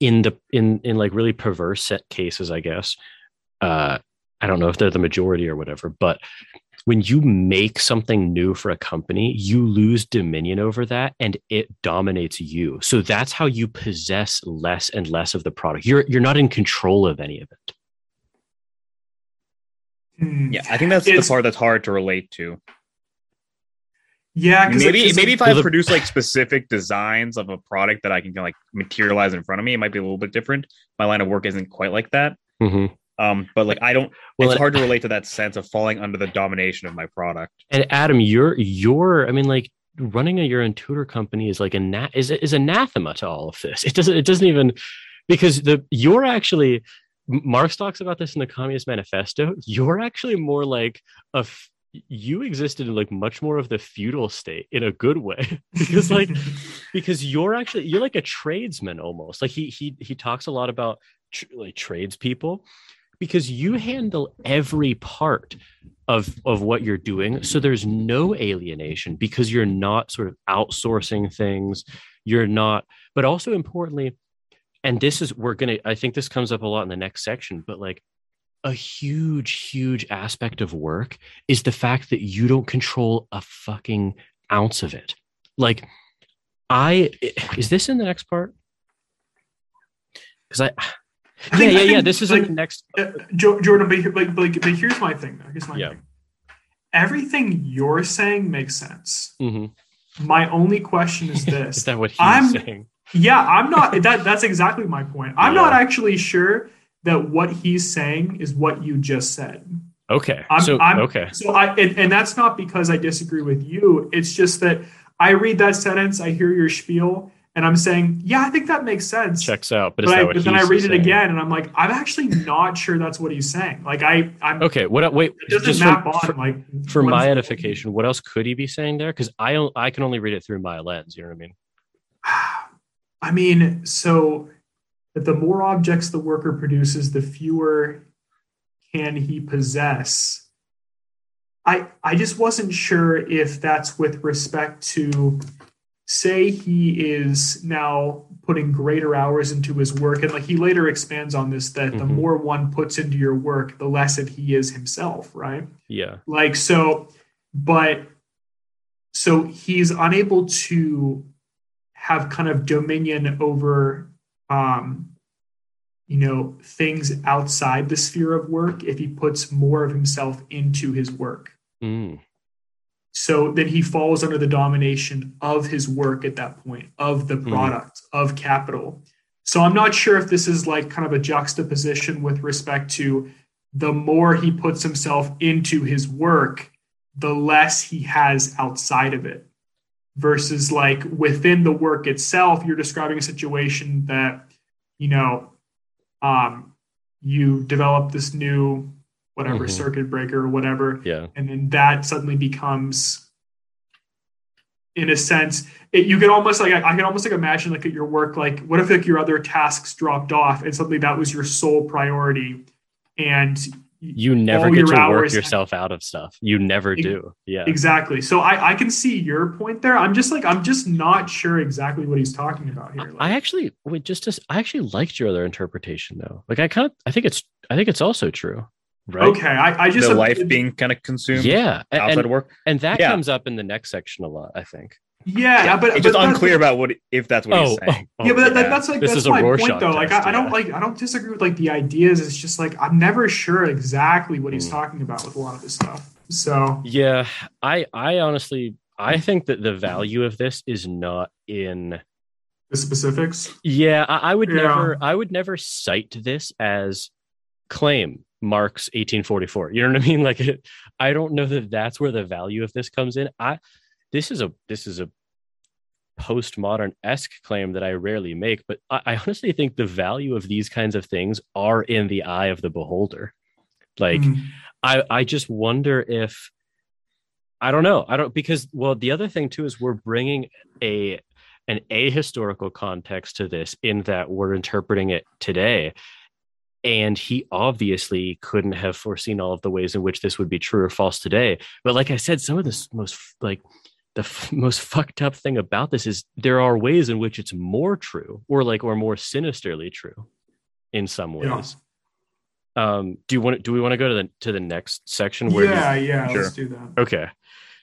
in the in in like really perverse set cases, I guess. Uh, I don't know if they're the majority or whatever, but when you make something new for a company, you lose dominion over that and it dominates you. So that's how you possess less and less of the product. You're you're not in control of any of it. Hmm. Yeah, I think that's It's- the part that's hard to relate to. Yeah, because Maybe maybe if I produce like specific designs of a product that I can like materialize in front of me, it might be a little bit different. My line of work isn't quite like that. Mhm. Um, but like I don't. Well, it's hard to relate to that sense of falling under the domination of my product. And Adam, you're you're I mean like running a your own tutor company is like a na- is is anathema to all of this. It doesn't it doesn't even because the you're actually Marx talks about this in the Communist Manifesto. You're actually more like a f- you existed in like much more of the feudal state in a good way because like because you're actually you're like a tradesman almost like he he he talks a lot about tr- like tradespeople because you handle every part of of what you're doing. So there's no alienation because you're not sort of outsourcing things. You're not but also importantly and this is we're gonna i think this comes up a lot in the next section but like a huge huge aspect of work is the fact that you don't control a fucking ounce of it. Like i is this in the next part? Because I yeah think- yeah yeah this is like, like next Uh, Jordan, but, like, like, but here's my thing. Though. Here's my Yeah. thing. Everything you're saying makes sense. Mhm. My only question is this: is that what he's I'm- saying Yeah, I'm not. That that's exactly my point. I'm Yeah. not actually sure that what he's saying is what you just said. okay I'm- so I'm- okay So I and, and that's not because I disagree with you. It's just that I read that sentence, I hear your spiel, and I'm saying, yeah, I think that makes sense. checks out but but, I, but then I read it saying? again, and I'm like, I'm actually not sure that's what he's saying. Like I, I'm. okay what wait It doesn't just map for, on for, like for my edification what else could he be saying there because i i can only read it through my lens you know what i mean I mean, so that the more objects the worker produces, the fewer can he possess. I I just wasn't sure if that's with respect to say he is now putting greater hours into his work and like he later expands on this that the Mhm. more one puts into your work the less of he is himself right yeah like so but so he's unable to have kind of dominion over um you know things outside the sphere of work if he puts more of himself into his work Mm. So then he falls under the domination of his work at that point of the product of capital. So i'm not sure if this is like kind of a juxtaposition with respect to the more he puts himself into his work the less he has outside of it. Versus like within the work itself you're describing a situation that you know um you develop this new whatever Mhm. circuit breaker or whatever. Yeah. And then that suddenly becomes in a sense it, you can almost like I, I can almost like imagine like at your work like what if like your other tasks dropped off and suddenly that was your sole priority and you never get to work yourself out of stuff. You never do. Yeah. Exactly. So i i can see your point there. I'm just like i'm just not sure exactly what he's talking about here Like, I actually wait just to, I actually liked your other interpretation though. Like I kind of I think it's I think it's also true, right? okay i, I just the life being kind of consumed Yeah, a- outside and, of work. and that Yeah. comes up in the next section a lot. I think. yeah, but it's just that- unclear about what if that's what he's oh, saying. oh, yeah, but that, yeah. that's like This that's is my Rorschach point though. Like test, I, I don't like I don't disagree with like the ideas. It's just like I'm never sure exactly what he's Mm. talking about with a lot of this stuff. So Yeah, I I honestly I think that the value of this is not in the specifics. Yeah, I, I would Yeah. never I would never cite this as claim Marx 1844. You know what I mean? Like it, I don't know that that's where the value of this comes in. I this is a this is a postmodern esque claim that I rarely make, but I, I honestly think the value of these kinds of things are in the eye of the beholder. Like Mm. I I just wonder if I don't know. I don't because well the other thing too is we're bringing a an ahistorical context to this in that we're interpreting it today. And he obviously couldn't have foreseen all of the ways in which this would be true or false today. But like I said, some of the most like the f- most fucked up thing about this is there are ways in which it's more true or like or more sinisterly true in some ways. Yeah. Um, do you want do we want to go to the to the next section where Yeah, yeah, sure. let's do that. Okay.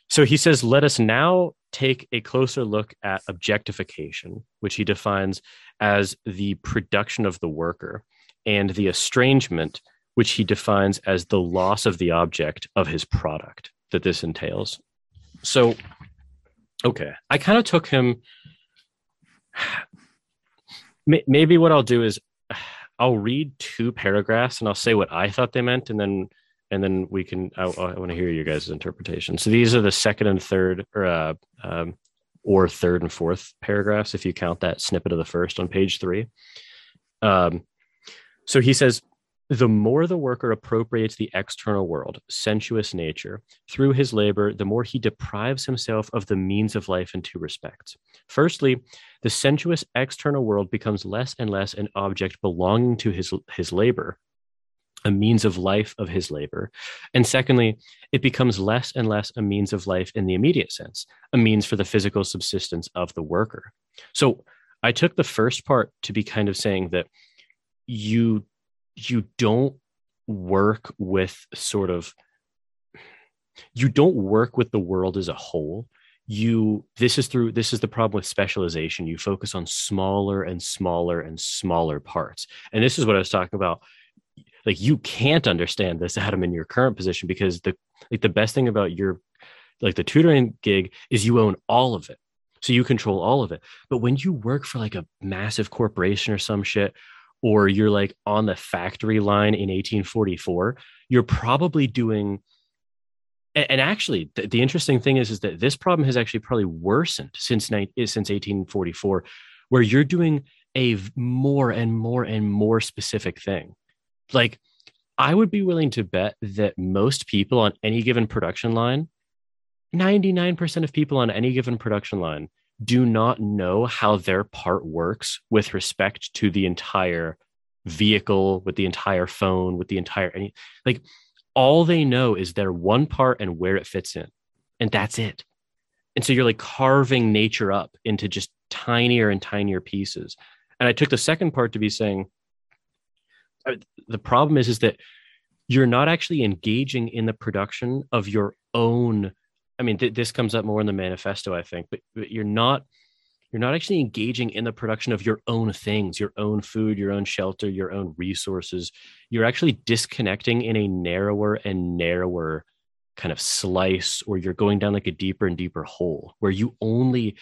So he says, let us now take a closer look at objectification, which he defines as the production of the worker, and the estrangement, which he defines as the loss of the object of his product that this entails. So, okay, I kind of took him. Maybe what I'll do is I'll read two paragraphs and I'll say what I thought they meant, and then and then we can. I, I want to hear you guys' interpretation. So these are the second and third, or uh, um, or third and fourth paragraphs, if you count that snippet of the first on page three. Um, so he says, the more the worker appropriates the external world, sensuous nature, through his labor, the more he deprives himself of the means of life in two respects. Firstly, the sensuous external world becomes less and less an object belonging to his, his labor, a means of life of his labor. And secondly, it becomes less and less a means of life in the immediate sense, a means for the physical subsistence of the worker. So I took the first part to be kind of saying that you you don't work with sort of you don't work with the world as a whole. You this is through this is the problem with specialization. You focus on smaller and smaller and smaller parts. And this is what i was talking about. Like you can't understand this adam in your current position because the like the best thing about your like the tutoring gig is you own all of it. So you control all of it. But when you work for like a massive corporation or some shit or you're like on the factory line in 1844 you're probably doing and actually the, the interesting thing is is that this problem has actually probably worsened since eh, since 1844 where you're doing a more and more and more specific thing. Like I would be willing to bet that most people on any given production line, 99% of people on any given production line do not know how their part works with respect to the entire vehicle, with the entire phone, with the entire any like all they know is their one part and where it fits in. And that's it. And so you're like carving nature up into just tinier and tinier pieces. And I took the second part to be saying, uh, the problem is is that you're not actually engaging in the production of your own i mean th- this comes up more in the manifesto i think but, but you're not you're not actually engaging in the production of your own things your own food your own shelter your own resources. You're actually disconnecting in a narrower and narrower kind of slice or you're going down like a deeper and deeper hole where you only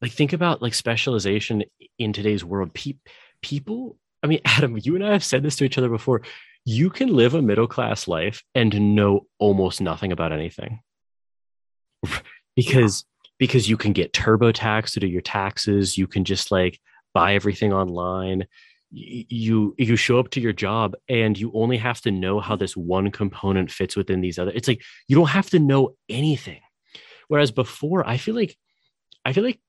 like think about like specialization in today's world. Pe- people I mean, Adam, you and I have said this to each other before. You can live a middle class life and know almost nothing about anything because because you can get TurboTax to do your taxes. You can just like buy everything online. You you show up to your job and you only have to know how this one component fits within these other. It's like you don't have to know anything. Whereas before, I feel like I feel like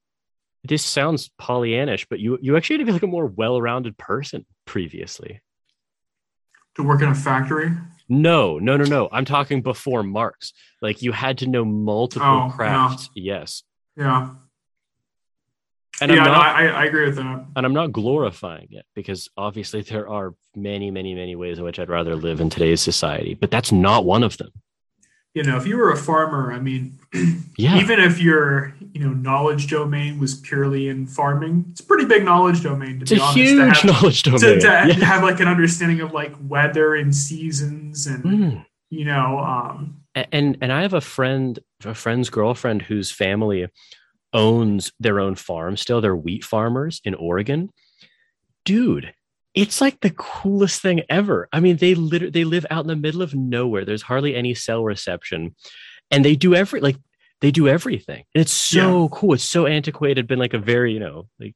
this sounds Pollyannish, but you you actually had to be like a more well-rounded person previously. To work in a factory? No, no, no, no. I'm talking before Marx. Like you had to know multiple oh, crafts. Yeah. Yes. Yeah. And yeah, I'm not, no, I, I agree with that. And I'm not glorifying it because obviously there are many, many, many ways in which I'd rather live in today's society, but that's not one of them you know, if you were a farmer, I mean, yeah. even if your, you know, knowledge domain was purely in farming, it's a pretty big knowledge domain. To it's be a honest, huge to have, knowledge domain. To, to yeah. have like an understanding of like weather and seasons and, mm. you know, um, and and I have a friend, a friend's girlfriend whose family owns their own farm. Still, they're wheat farmers in Oregon. Dude, it's like the coolest thing ever. I mean, they literally they live out in the middle of nowhere. There's hardly any cell reception, and they do every like they do everything. And it's so yeah. cool. It's so antiquated, been like a very you know like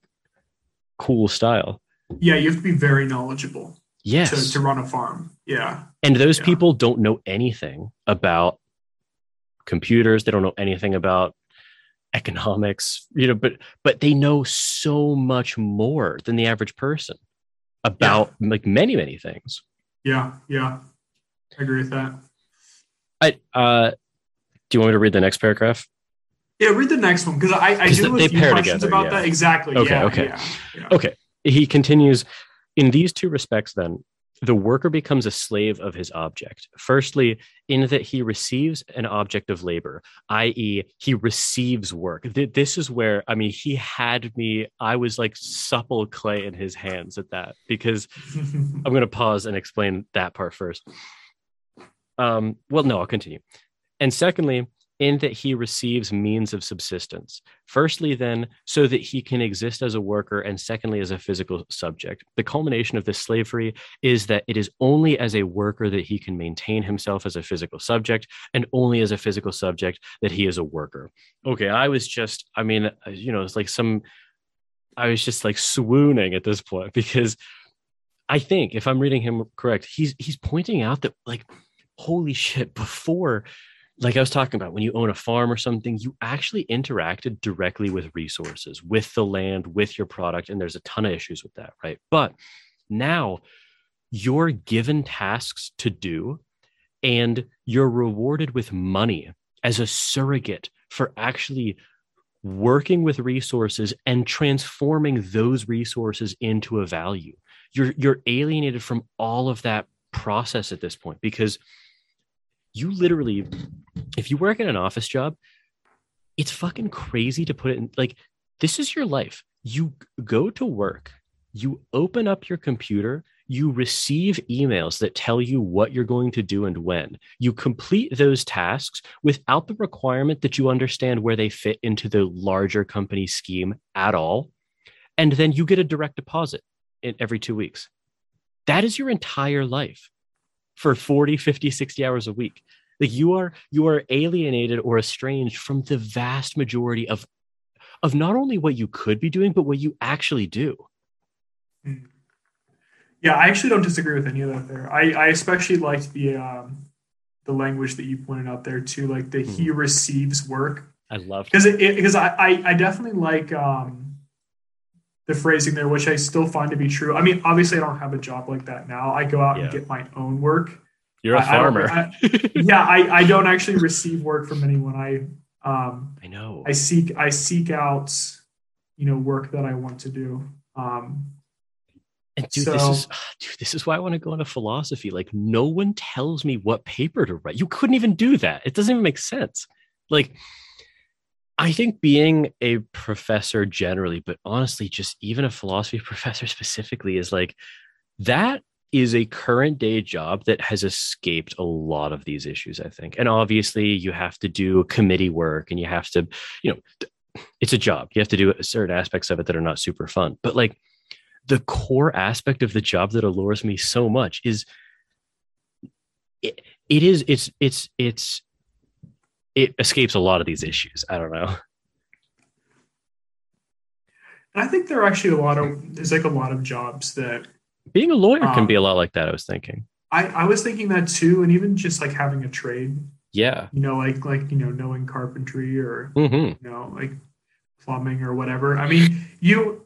cool style. Yeah, you have to be very knowledgeable. Yes, to, to run a farm. Yeah, and those yeah. people don't know anything about computers. They don't know anything about economics, you know, but but they know so much more than the average person about yeah. like many many things. Yeah, yeah, I agree with that. I uh, do you want me to read the next paragraph? Yeah, read the next one because I, I do have a few questions together, about yeah. that. Exactly. Okay. Yeah, okay. Okay. He continues. In these two respects, then, the worker becomes a slave of his object. Firstly, in that he receives an object of labor, i.e., he receives work. This is where, I mean, he had me, I was like supple clay in his hands at that because I'm going to pause and explain that part first. Um, well, no, I'll continue. And secondly, in that he receives means of subsistence. Firstly, then, so that he can exist as a worker, and secondly, as a physical subject. The culmination of this slavery is that it is only as a worker that he can maintain himself as a physical subject, and only as a physical subject that he is a worker. Okay, I was just, I mean, uh, you know, it's like some, I was just like swooning at this point because I think if I'm reading him correct, he's he's pointing out that like, holy shit, before like I was talking about, when you own a farm or something, you actually interacted directly with resources, with the land, with your product. And there's a ton of issues with that, right? But now you're given tasks to do and you're rewarded with money as a surrogate for actually working with resources and transforming those resources into a value. You're you're alienated from all of that process at this point because you literally, if you work in an office job, it's fucking crazy to put it in like this is your life. You go to work, you open up your computer, you receive emails that tell you what you're going to do and when. You complete those tasks without the requirement that you understand where they fit into the larger company scheme at all. And then you get a direct deposit in every two weeks. That is your entire life for 40 50 60 hours a week. Like you are you are alienated or estranged from the vast majority of of not only what you could be doing but what you actually do. Hmm. yeah i actually don't disagree with any of that there. I i especially liked the um the language that you pointed out there too like that he hmm. receives work. I love because it because I, I i definitely like um the phrasing there, which I still find to be true. I mean, obviously, I don't have a job like that now. I go out yeah. and get my own work. You're a I, farmer. I I, yeah, I, I don't actually receive work from anyone. I um, I know. I seek I seek out, you know, work that I want to do. Um, and dude, so, this is dude, this is why I want to go into philosophy. Like, no one tells me what paper to write. You couldn't even do that. It doesn't even make sense. Like, I think being a professor generally, but honestly, just even a philosophy professor specifically, is like that is a current day job that has escaped a lot of these issues, I think. And obviously, you have to do committee work and you have to, you know, it's a job. You have to do certain aspects of it that are not super fun. But like the core aspect of the job that allures me so much is it, it is, it's, it's, it's, it escapes a lot of these issues. I don't know. I think there are actually a lot of there's like a lot of jobs that being a lawyer um, can be a um, lot like that. I was thinking. I I was thinking that too, and even just like having a trade. Yeah. You know, like like you know, knowing carpentry or mm-hmm. you know, like plumbing or whatever. I mean, you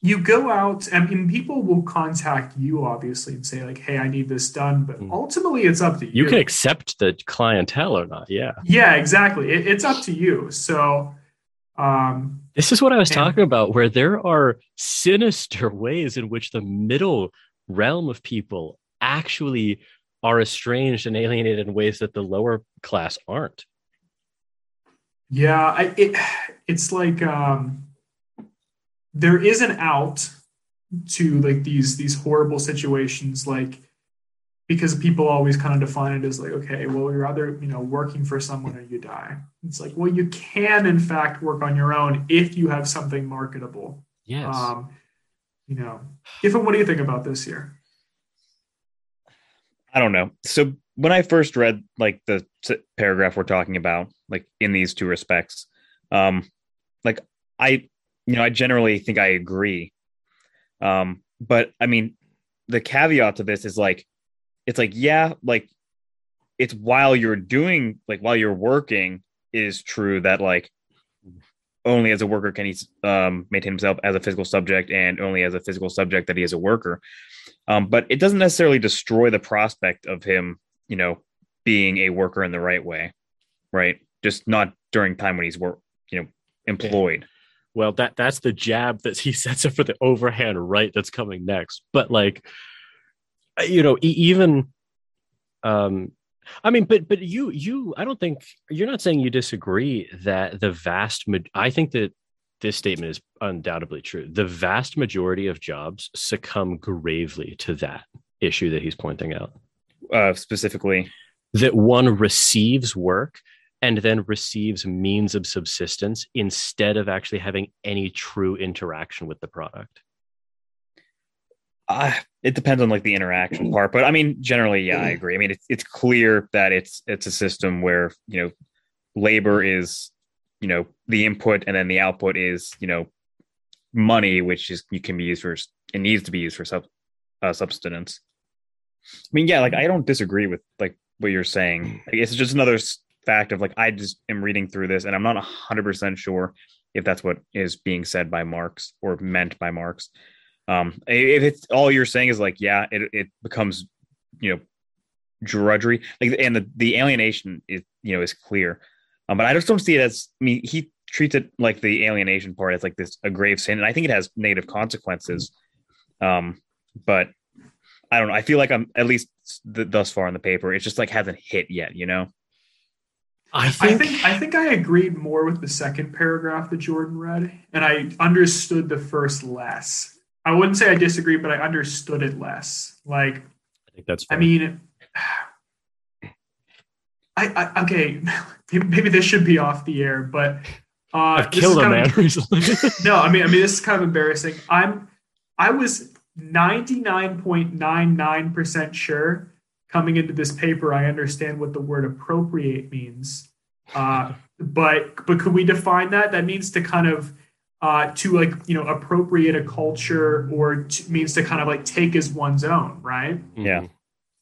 you go out I mean people will contact you obviously and say like hey i need this done but mm. ultimately it's up to you you. can accept the clientele or not yeah. Yeah exactly. It, it's up to you. So um this is what i was and, talking about where there are sinister ways in which the middle realm of people actually are estranged and alienated in ways that the lower class aren't. Yeah I, it, it's like um there is an out to like these these horrible situations like because people always kind of define it as like okay well you're either you know working for someone or you die. It's like well you can in fact work on your own if you have something marketable. Yes. Um you know Giffen, what do you think about this here i don't know. So when i first read like the paragraph we're talking about like in these two respects um like i you know, I generally think I agree. Um, but I mean, the caveat to this is like, it's like, yeah, like it's while you're doing, like while you're working, is true that like only as a worker can he um, maintain himself as a physical subject, and only as a physical subject that he is a worker. Um, but it doesn't necessarily destroy the prospect of him, you know, being a worker in the right way, right? Just not during time when he's work, you know, employed. Well, that that's the jab that he sets up for the overhand right that's coming next. But like, uh, you know, even, um, I mean, but but you you I don't think you're not saying you disagree that the vast. I think that this statement is undoubtedly true. The vast majority of jobs succumb gravely to that issue that he's pointing out. Uh, specifically, that one receives work and then receives means of subsistence instead of actually having any true interaction with the product? Uh, it depends on like the interaction part, but I mean, generally, yeah, I agree. I mean, it's it's clear that it's it's a system where you know labor is you know the input and then the output is you know money, which is you can be used for it needs to be used for sub uh, subsistence. I mean, yeah, like I don't disagree with like what you're saying. It's just another fact of like I just am reading through this and I'm not 100% sure if that's what is being said by Marx or meant by Marx. Um, if it's all you're saying is like, yeah, it, it becomes, you know, drudgery, like, and the, the alienation is, you know, is clear. Um, but I just don't see it as, I mean, he treats it like the alienation part as like this, a grave sin. And I think it has negative consequences. Um, but I don't know. I feel like I'm at least th- thus far in the paper. It's just like hasn't hit yet, you know? I think, I think I think I agreed more with the second paragraph that Jordan read, and I understood the first less. I wouldn't say I disagreed, but I understood it less. Like, I think that's. Fair. I mean, I, I okay, maybe this should be off the air, but uh, I've killed a man of, recently. no, I mean, I mean, this is kind of embarrassing. I'm, I was ninety nine point nine nine percent sure coming into this paper, I understand what the word appropriate means. Uh, but but could we define that? That means to kind of uh, to like you know appropriate a culture or to, means to kind of like take as one's own, right? Yeah.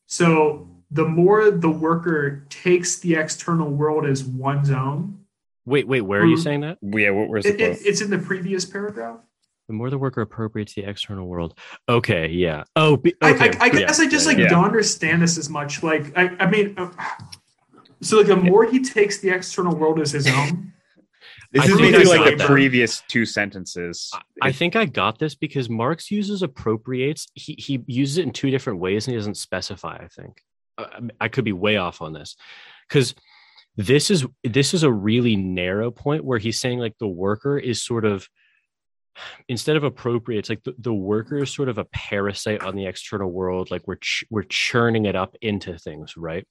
So the more the worker takes the external world as one's own. Wait, wait, where are you saying that? Yeah, where's it, it, it's in the previous paragraph the more the worker appropriates the external world. Okay, yeah. Oh, be, okay. I, I, I guess yeah, I just like yeah. don't understand this as much. Like, I, I mean, uh, so like the more he takes the external world as his own. this is maybe like the previous two sentences. I think I got this because Marx uses appropriates. He he uses it in two different ways, and he doesn't specify. I think uh, I could be way off on this because this is this is a really narrow point where he's saying like the worker is sort of instead of appropriate it's like the, the worker is sort of a parasite on the external world like we're ch- we're churning it up into things right?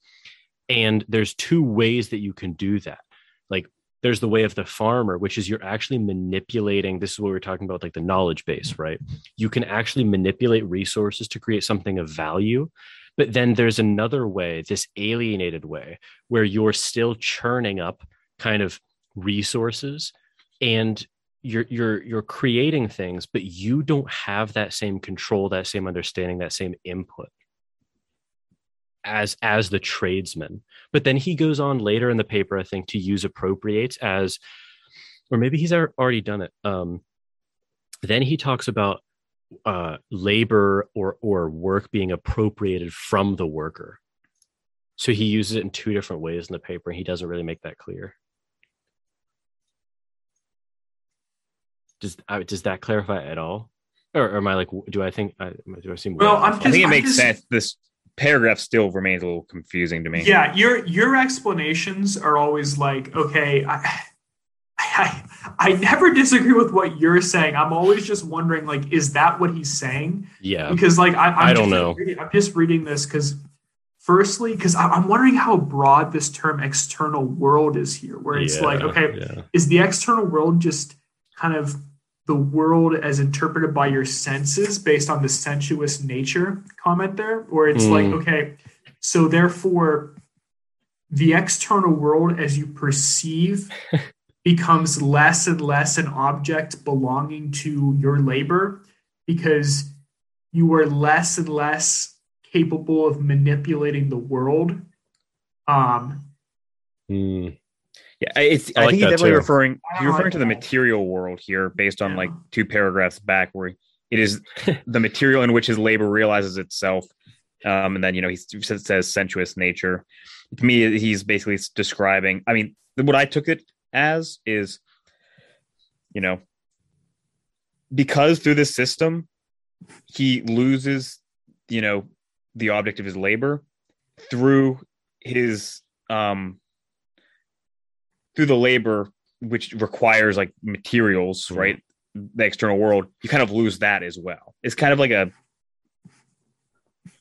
And there's two ways that you can do that. Like there's the way of the farmer which is you're actually manipulating this is what we are talking about like the knowledge base right? You can actually manipulate resources to create something of value but then there's another way this alienated way where you're still churning up kind of resources and you're you're you're creating things but you don't have that same control that same understanding that same input as as the tradesman. But then he goes on later in the paper i think to use appropriates as or maybe he's already done it um then he talks about uh labor or or work being appropriated from the worker. So he uses it in two different ways in the paper and he doesn't really make that clear does does that clarify at all or, or, am i like do i think I, do i seem well i think it I'm makes just, sense this paragraph still remains a little confusing to me yeah your your explanations are always like okay I, I I never disagree with what you're saying. I'm always just wondering, like, is that what he's saying? Yeah. Because, like, I, I'm I do not know. Reading, I'm just reading this because, firstly, because I'm wondering how broad this term "external world" is here. Where it's yeah, like, okay, yeah. is the external world just kind of the world as interpreted by your senses based on the sensuous nature comment there, or it's mm. like, okay, so therefore the external world as you perceive becomes less and less an object belonging to your labor because you are less and less capable of manipulating the world. Um, mm. Yeah, it's. I I, like think he's definitely too. referring. I He's referring to the material world here, based on Yeah. like two paragraphs back, where it is the material in which his labor realizes itself, um, and then you know he says, says sensuous nature. To me, he's basically describing. I mean, what I took it as is, you know, because through this system, he loses, you know, the object of his labor through his um through the labor which requires like materials Mhm. right the external world you kind of lose that as well it's kind of like a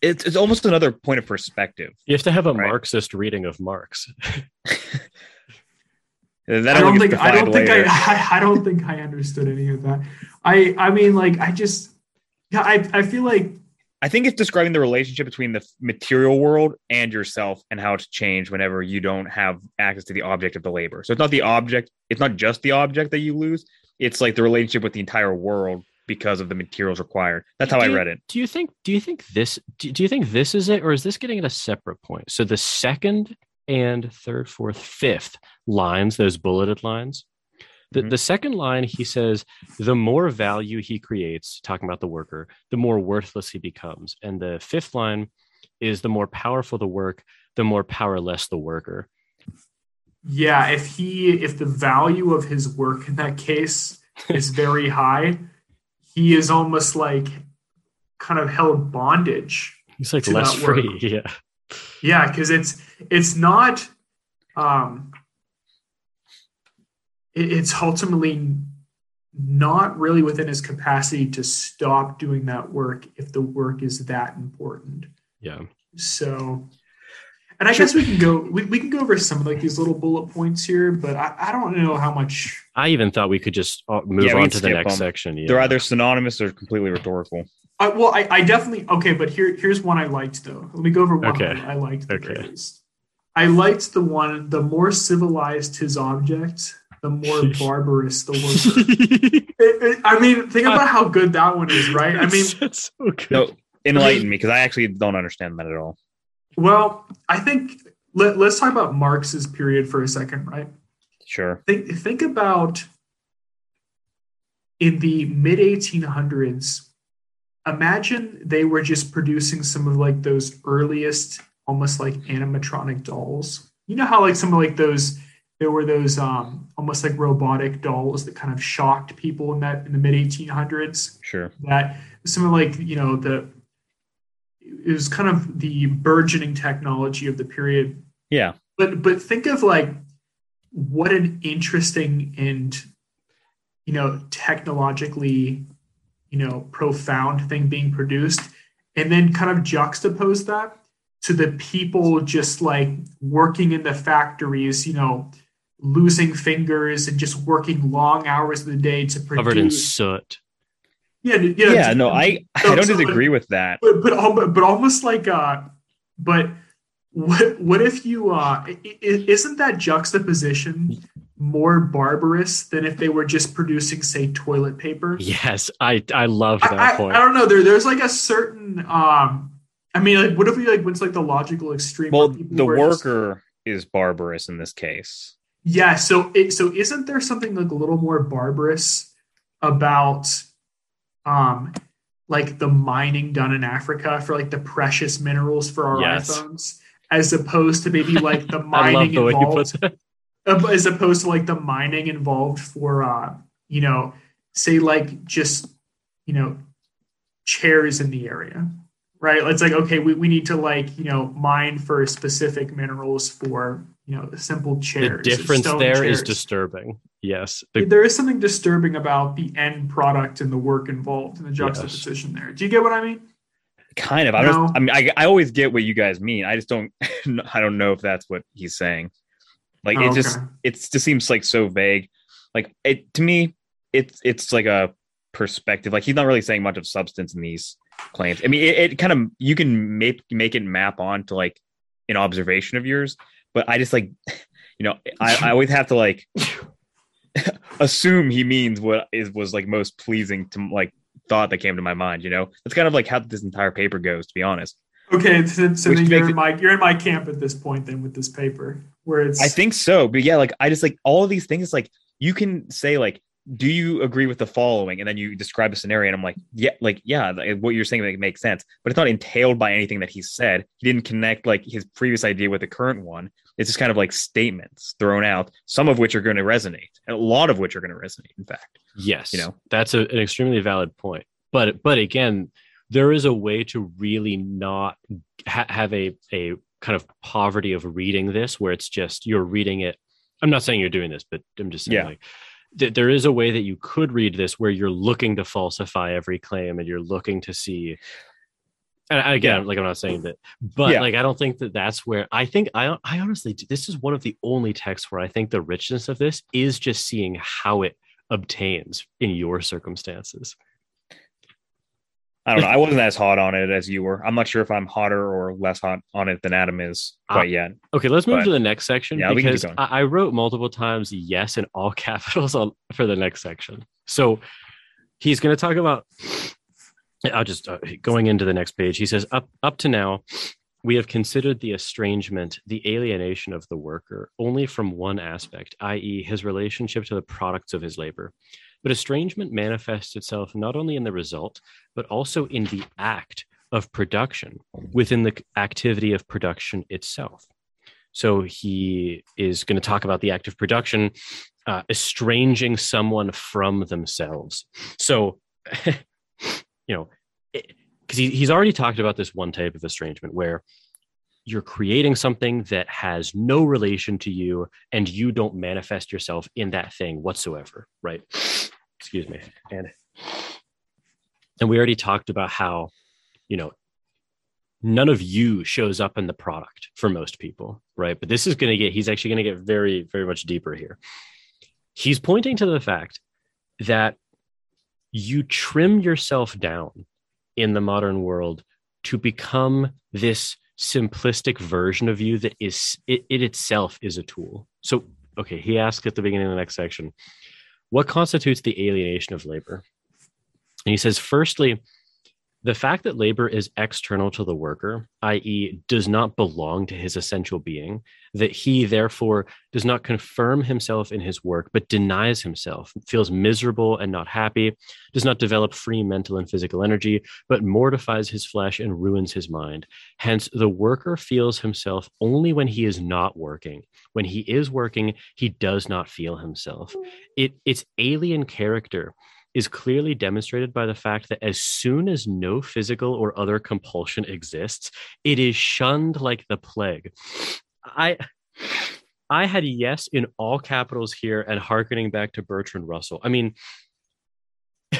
it's, it's almost another point of perspective You have to have a Right. Marxist reading of Marx. that I don't think I don't defined think. I, I I don't think I understood any of that. I I mean like I just yeah I I feel like I think it's describing the relationship between the material world and yourself and how it's changed whenever you don't have access to the object of the labor. So it's not the object, it's not just the object that you lose, it's like the relationship with the entire world because of the materials required. That's how I Do you- read it. Do you think? Do you think this? Do, do you think this is it, or is this getting at a separate point? So the second and third, fourth, fifth lines, those bulleted lines. The, Mhm. the second line, he says, the more value he creates, talking about the worker, the more worthless he becomes. And the fifth line is the more powerful the work, the more powerless the worker. yeah if he if the value of his work in that case is very high, he is almost like kind of held bondage He's like less free. Yeah. Yeah, because it's it's not um it's ultimately not really within his capacity to stop doing that work if the work is that important. Yeah. So and I guess we can go we, we can go over some of like these little bullet points here, but I, I don't know how much I even thought we could just uh, move Yeah, on to the next them. section. Yeah. They're either synonymous or completely rhetorical. I, well, I, I definitely okay, but here here's one I liked though. Let me go over one Okay. I, I liked the Okay. very least. I liked the one. The more civilized his object, the more barbarous the worker. It- it- I mean, think about how good that one is, right? I mean, that's so good. No, enlighten me because I actually don't understand that at all. well, I think let, let's talk about Marx's period for a second, right? Sure. Think think about in the mid 1800s. Imagine they were just producing some of like those earliest, almost like animatronic dolls. You know how like some of like those there were those um almost like robotic dolls that kind of shocked people in that in the mid 1800s. Sure. That some of like you know the it was kind of the burgeoning technology of the period Yeah. but but think of like what an interesting and you know technologically you know profound thing being produced and then kind of juxtapose that to the people just like working in the factories you know losing fingers and just working long hours of the day to produce. Covered in produce soot. yeah yeah, Yeah. to- no, I so- I don't so, like, disagree with that. but but al- but almost like uh but what what if you uh i- i- isn't that juxtaposition more barbarous than if they were just producing say toilet paper Yes, I I love that I, point. I don't know there there's like a certain um i mean like what if we like went to like the logical extreme Well, the were just- worker is barbarous in this case. Yeah so it so isn't there something like a little more barbarous about um like the mining done in Africa for like the precious minerals for our Yes. iPhones as opposed to maybe like the mining the way you put involved as opposed to like the mining involved for uh you know say like just you know chairs in the area right it's like okay we, we need to like you know mine for specific minerals for you know the simple chairs. The difference stone there is chairs. disturbing. Yes. The, there is something disturbing about the end product and the work involved and the juxtaposition there do you get what i mean Kind of. I No. don't. I mean, I, I always get what you guys mean. I just don't. I don't know if that's what he's saying. Like Oh, it just okay. it just seems like so vague. Like it to me, it's it's like a perspective. Like he's not really saying much of substance in these claims. I mean, it, it kind of you can make make it map on to like an observation of yours, but I just like you know I, I always have to like assume he means what is was like most pleasing to like thought that came to my mind. You know, that's kind of like how this entire paper goes. To be honest. okay so, so then you're in it- my you're in my camp at this point then with this paper Where it's I think so, but yeah, like I just like all of these things. Like you can say like, do you agree with the following, and then you describe a scenario, and I'm like, yeah, like yeah, what you're saying like, makes sense, but it's not entailed by anything that he said. He didn't connect like his previous idea with the current one. It's just kind of like statements thrown out, some of which are going to resonate, and a lot of which are going to resonate. In fact, Yes, You know? that's a, an extremely valid point. But but again, there is a way to really not ha- have a a kind of poverty of reading this, where it's just you're reading it. I'm not saying you're doing this, but I'm just saying Yeah. like th- there is a way that you could read this where you're looking to falsify every claim and you're looking to see. And again, Yeah. like I'm not saying that, but Yeah. like I don't think that that's where I think I I honestly this is one of the only texts where I think the richness of this is just seeing how it obtains in your circumstances. I don't know. I wasn't as hot on it as you were. I'm not sure if I'm hotter or less hot on it than Adam is Ah, quite yet. Okay, let's move But- to the next section Yeah, we can keep because. I, I wrote multiple times yes in all capitals on, for the next section. So he's going to talk about. I'll just uh, going into the next page. He says, "Up up to now, we have considered the estrangement, the alienation of the worker, only from one aspect, i.e., his relationship to the products of his labor. But estrangement manifests itself not only in the result, but also in the act of production within the activity of production itself. So he is going to talk about the act of production, uh, estranging someone from themselves. So, you know, because he, he's already talked about this one type of estrangement where you're creating something that has no relation to you and you don't manifest yourself in that thing whatsoever, right? Excuse me. And and we already talked about how, you know, none of you shows up in the product for most people, right? But this is going to get, he's actually going to get very, very much deeper here. He's pointing to the fact that you trim yourself down in the modern world to become this simplistic version of you that is, it, it itself is a tool. So, okay, he asks at the beginning of the next section, what constitutes the alienation of labor? And he says, firstly, the fact that labor is external to the worker, i.e., does not belong to his essential being, that he therefore does not confirm himself in his work, but denies himself, feels miserable and not happy, does not develop free mental and physical energy, but mortifies his flesh and ruins his mind. Hence, the worker feels himself only when he is not working. When he is working, he does not feel himself. It, its alien character is clearly demonstrated by the fact that as soon as no physical or other compulsion exists, it is shunned like the plague. I I had yes in all capitals here and harkening back to Bertrand Russell. I mean,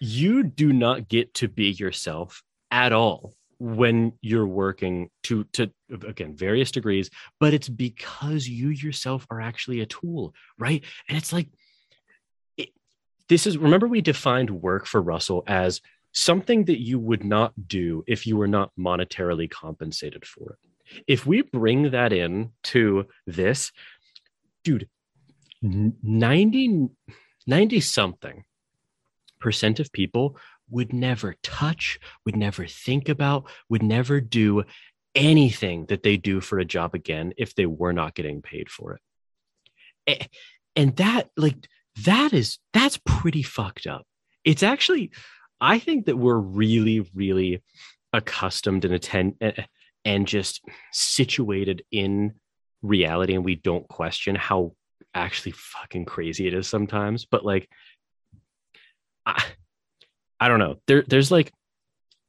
you do not get to be yourself at all when you're working to to again various degrees but it's because you yourself are actually a tool right and it's like this is remember we defined work for Russell as something that you would not do if you were not monetarily compensated for it. If we bring that in to this, dude, 90, 90 something percent of people would never touch, would never think about, would never do anything that they do for a job again if they were not getting paid for it. And that, like, that is that's pretty fucked up. It's actually i think that we're really really accustomed and attend and just situated in reality and we don't question how actually fucking crazy it is sometimes but like i, I don't know. There there's like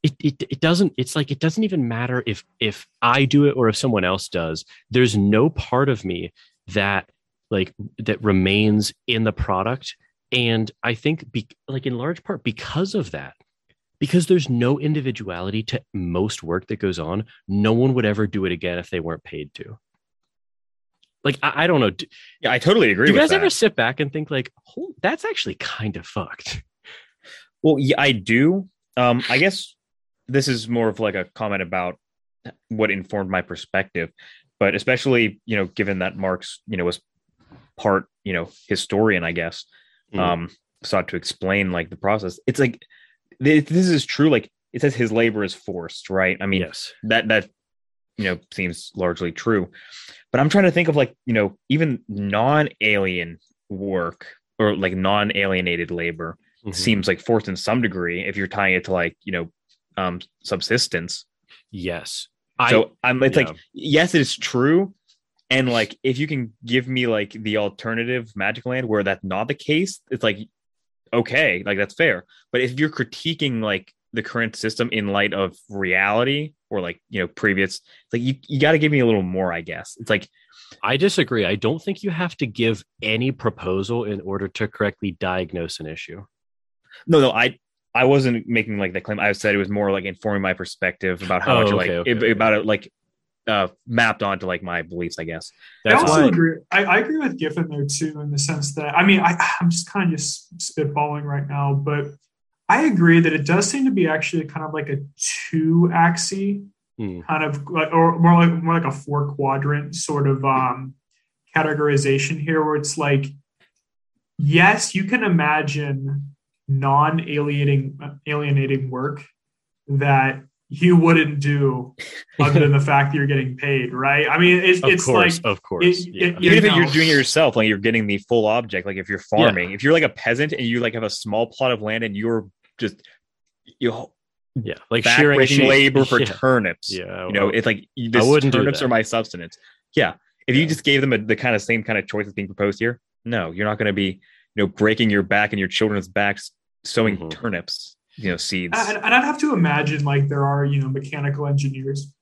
it, it it doesn't it's like it doesn't even matter if if i do it or if someone else does. There's no part of me that like that remains in the product and i think be, like in large part because of that because there's no individuality to most work that goes on no one would ever do it again if they weren't paid to like i, I don't know do, Yeah, I totally agree. do you guys that. ever sit back and think like oh, that's actually kind of fucked Well, yeah, I do. Um, I guess this is more of like a comment about what informed my perspective, but especially you know, given that Marx, you know, was part, you know, historian, I guess, Mm. um, sought to explain like the process. It's like th- this is true. Like it says his labor is forced, right? I mean, yes that that you know seems largely true. But I'm trying to think of like you know even non-alien work or like non-alienated labor Mhm. seems like forced in some degree if you're tying it to like you know um subsistence. yes. So I'm it's yeah. like yes, it's true. And like if you can give me like the alternative magic land where that's not the case, it's like okay, like that's fair. But if you're critiquing like the current system in light of reality or like you know previous, it's like you, you got to give me a little more, I guess. It's like I disagree. I don't think you have to give any proposal in order to correctly diagnose an issue. no, no, I I wasn't making like that claim. I said it was more like informing my perspective about how Oh, much okay, like okay, it- okay. about it like uh mapped onto like my beliefs, I guess. I also why. agree. I, I agree with Giffen there too, in the sense that I mean, I, I'm just kind of just spitballing right now, but I agree that it does seem to be actually kind of like a two axis Hmm. kind of like, or more like more like a four quadrant sort of um, categorization here, where it's like, yes, you can imagine non-alienating alienating work that you wouldn't do other than the fact that you're getting paid, right? I mean, it's, Of it's course, like of course. it- yeah. it- even you if you're doing it yourself, like you're getting the full object. Like if you're farming, if you're like a peasant and you like have a small plot of land and you're just you know, yeah, like shearing labor for yeah. turnips. Yeah, You know, it's like you- this wouldn't turnips are my substance. Yeah. If you just gave them a, the kind of same kind of choice that's being proposed here, no, you're not going to be, you know, breaking your back and your children's backs sowing Mhm. turnips, you know, seeds. and, and I'd have to imagine like there are you know mechanical engineers,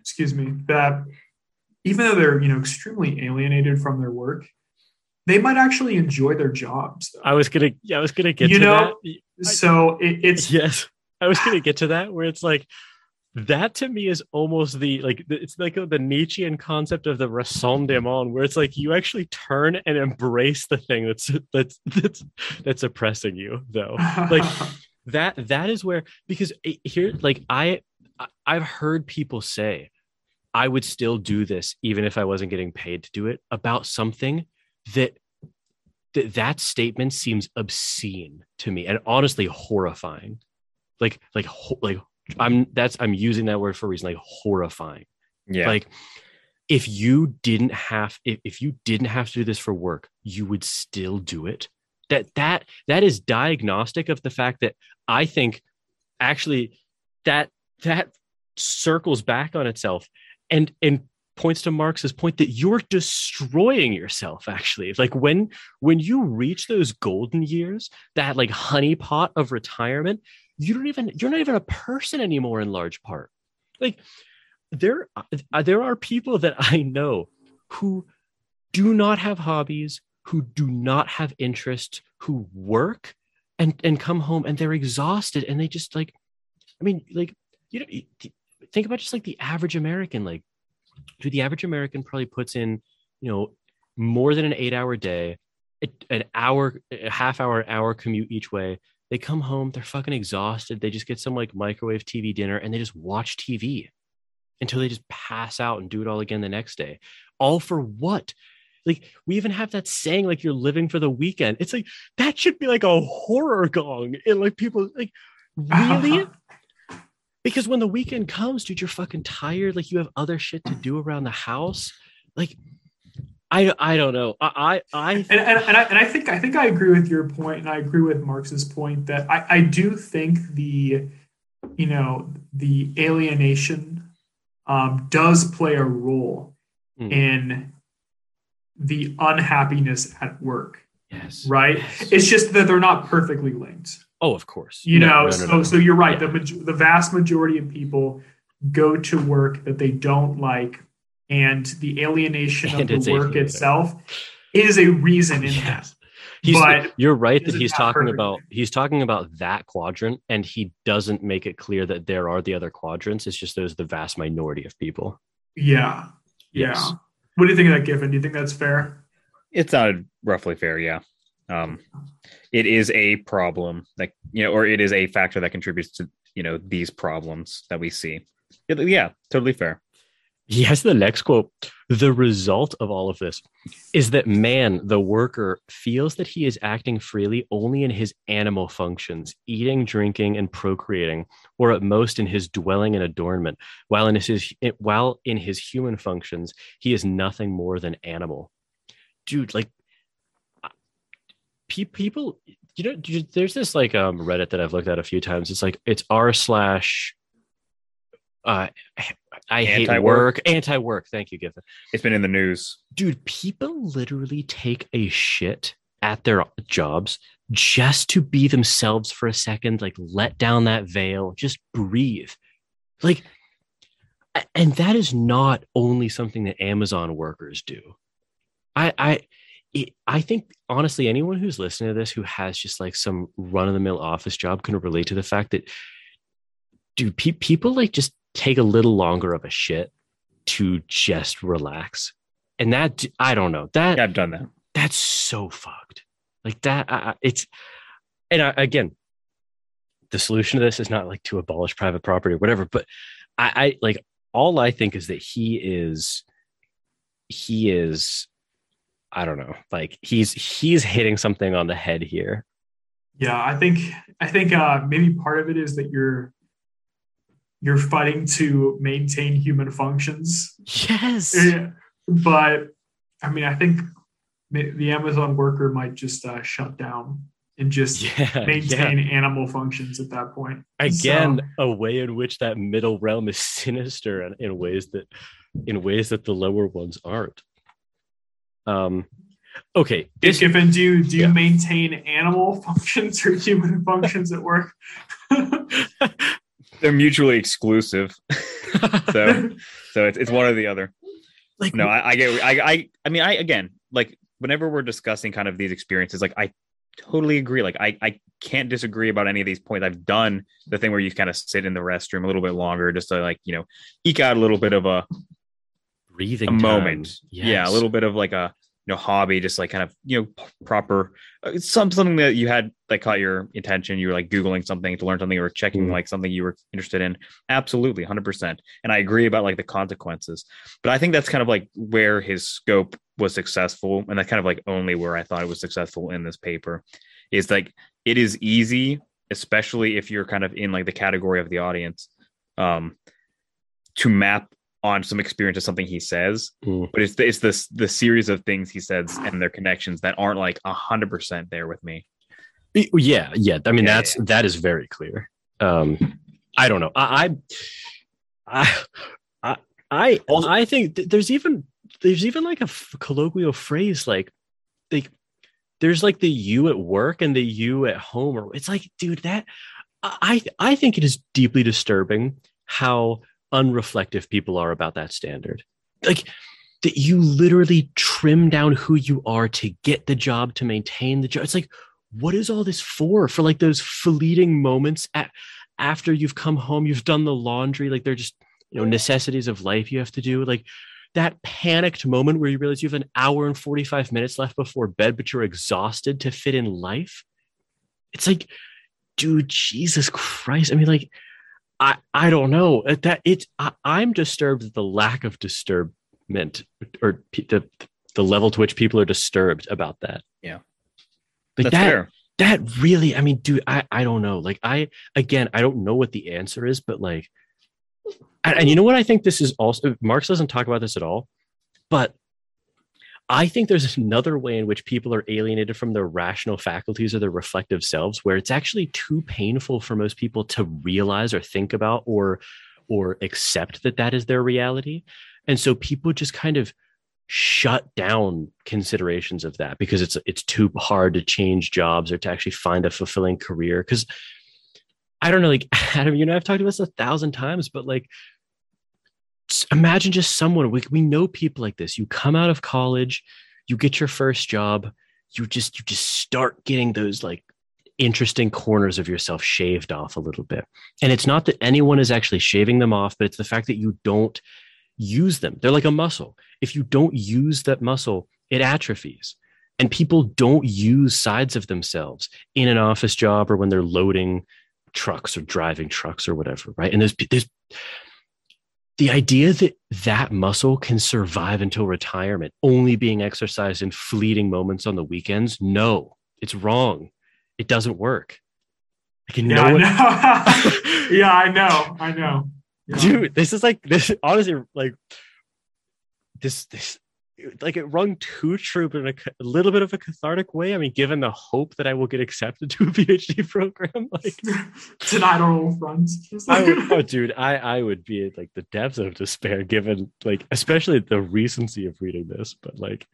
excuse me, that even though they're you know extremely alienated from their work, they might actually enjoy their jobs. Though. I was gonna, yeah, I was gonna get You to know, that. so it, it's yes i was going to get to that where it's like that to me is almost the like it's like the nietzschean concept of the ressentiment where it's like you actually turn and embrace the thing that's that's that's that's oppressing you though like that that is where because it- here like i i've heard people say i would still do this even if i wasn't getting paid to do it about something that that that statement seems obscene to me and honestly horrifying. Like like like i'm that's i'm using that word for a reason like horrifying. Yeah. like if you didn't have if, if you didn't have to do this for work you would still do it that that that is diagnostic of the fact that i think actually that that circles back on itself and and points to marx's point that you're destroying yourself actually. Like when when you reach those golden years that like honeypot of retirement you don't even you're not even a person anymore in large part. Like there uh, there are people that I know who do not have hobbies, who do not have interest, who work and and come home and they're exhausted and they just like I mean like you know think about just like the average American like dude the average American probably puts in you know more than an 8 hour day an hour a half hour an hour commute each way they come home they're fucking exhausted they just get some like microwave TV dinner and they just watch TV until they just pass out and do it all again the next day. All for what? Like we even have that saying like you're living for the weekend. It's like that should be like a horror gong. And like people like really? because when the weekend comes, dude, you're fucking tired. Like you have other shit to do around the house. Like I I don't know. I I, I and, and, and, I, and I think I think I agree with your point, and I agree with Marx's point that I, I do think the you know the alienation um, does play a role Mm. in the unhappiness at work, yes. right? Yes. It's just that they're not perfectly linked. oh, of course. You No, know, no, no, so so you're right. Yeah. The maj- the vast majority of people go to work that they don't like, and the alienation And of the work itself is a reason in that. Yes. He's, But you're right that he's that talking perfect? about he's talking about that quadrant and he doesn't make it clear that there are the other quadrants it's just there's the vast minority of people Yeah. Yes. Yeah. What do you think of that, Giffen? Do you think that's fair? It's not roughly fair yeah um it is a problem that you know or it is a factor that contributes to you know these problems that we see yeah totally fair he has the next quote the result of all of this is that man the worker feels that he is acting freely only in his animal functions eating drinking and procreating or at most in his dwelling and adornment. While in his while in his human functions he is nothing more than animal. Dude like people you know there's this like um reddit that i've looked at a few times. It's like it's r slash uh I hate work. Anti work. Thank you, Giffen. It's been in the news. Dude, people literally take a shit at their jobs just to be themselves for a second, like let down that veil, just breathe. Like, and that is not only something that Amazon workers do. I, I, it, I think honestly, anyone who's listening to this who has just like some run of the mill office job can relate to the fact that, dude, pe- people like just take a little longer of a shit to just relax. And that I don't know that yeah, I've done that. That's so fucked. Like that, I, it's and I, again, the solution to this is not like to abolish private property or whatever, but I, I like all I think is that he is he is I don't know, like he's he's hitting something on the head here. Yeah, I think I think uh maybe part of it is that you're you're fighting to maintain human functions. Yes. But I mean, I think the Amazon worker might just uh, shut down and just yeah, maintain yeah. animal functions at that point. Again, so, a way in which that middle realm is sinister and in ways that in ways that the lower ones aren't. Um okay. This, Giffen, do you do you yeah. maintain animal functions or human functions at work? They're mutually exclusive. so so it's, it's one or the other. Like no, I, I get I I I mean I again like whenever we're discussing kind of these experiences, like I totally agree. Like I I can't disagree about any of these points. I've done the thing where you kind of sit in the restroom a little bit longer just to like, you know, eke out a little bit of a breathing a moment. Yes. Yeah, a little bit of like a you know hobby just like kind of you know proper uh, some something that you had that caught your attention you were like googling something to learn something or checking mm like something you were interested in. Absolutely 100% and i agree about like the consequences. But i think that's kind of like where his scope was successful and that's kind of like only where i thought it was successful in this paper is like it is easy especially if you're kind of in like the category of the audience um to map on some experience of something he says, but it's the, it's this the series of things he says and their connections that aren't like a hundred percent there with me. Yeah, yeah. I mean, yeah, that's yeah. that is very clear. Um, I don't know. I, I, I, I, I think th- there's even there's even like a f- colloquial phrase like like there's like the you at work and the you at home, or it's like, dude, that I I think it is deeply disturbing how unreflective people are about that standard. Like that you literally trim down who you are to get the job, to maintain the job. It's like, what is all this for? For like those fleeting moments at, after you've come home, you've done the laundry, like they're just, you know, necessities of life you have to do. Like that panicked moment where you realize you have an hour and 45 minutes left before bed, but you're exhausted to fit in life. It's like, dude, Jesus Christ. I mean, like, I I don't know that it's I, am disturbed at the lack of disturbment or the the level to which people are disturbed about that. Yeah, like That's that fair. that really I mean, dude, I I don't know. Like I again, I don't know what the answer is, but like, and, and you know what I think this is also Marx doesn't talk about this at all, but I think there's another way in which people are alienated from their rational faculties or their reflective selves, where it's actually too painful for most people to realize or think about or or accept that that is their reality, and so people just kind of shut down considerations of that because it's it's too hard to change jobs or to actually find a fulfilling career. Because I don't know, like Adam, you know, I've talked about this a thousand times, but like imagine just someone we, we know people like this. You come out of college you get your first job you just you just start getting those like interesting corners of yourself shaved off a little bit. And it's not that anyone is actually shaving them off but it's the fact that you don't use them. They're like a muscle. If you don't use that muscle it atrophies. And people don't use sides of themselves in an office job or when they're loading trucks or driving trucks or whatever right? And there's there's the idea that that muscle can survive until retirement, only being exercised in fleeting moments on the weekends, no, it's wrong. It doesn't work. Like, yeah, no I know. yeah, I know. I know. Yeah. Dude, this is like this honestly like this this like it rung too true, but in a, a, little bit of a cathartic way. I mean, given the hope that I will get accepted to a PhD program, like tonight on all fronts. would, oh, oh, dude, I I would be at like the depths of despair, given like especially the recency of reading this. But like,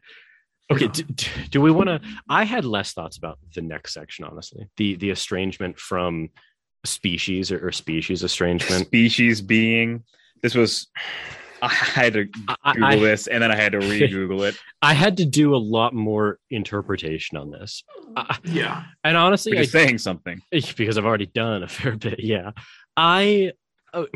okay, yeah. do, do we want to? I had less thoughts about the next section, honestly. The the estrangement from species or, or species estrangement. Species being this was I had to Google I, this and then I had to re-Google it. I had to do a lot more interpretation on this. yeah, and honestly, I'm saying something because I've already done a fair bit. Yeah, I. Oh,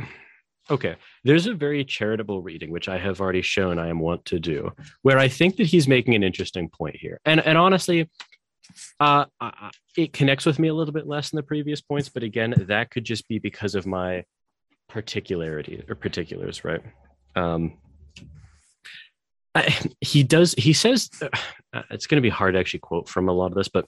okay, there's a very charitable reading which I have already shown I am want to do, where I think that he's making an interesting point here, and and honestly, uh, it connects with me a little bit less than the previous points, but again, that could just be because of my particularity or particulars, right? Um, I, he does. He says uh, it's going to be hard to actually quote from a lot of this, but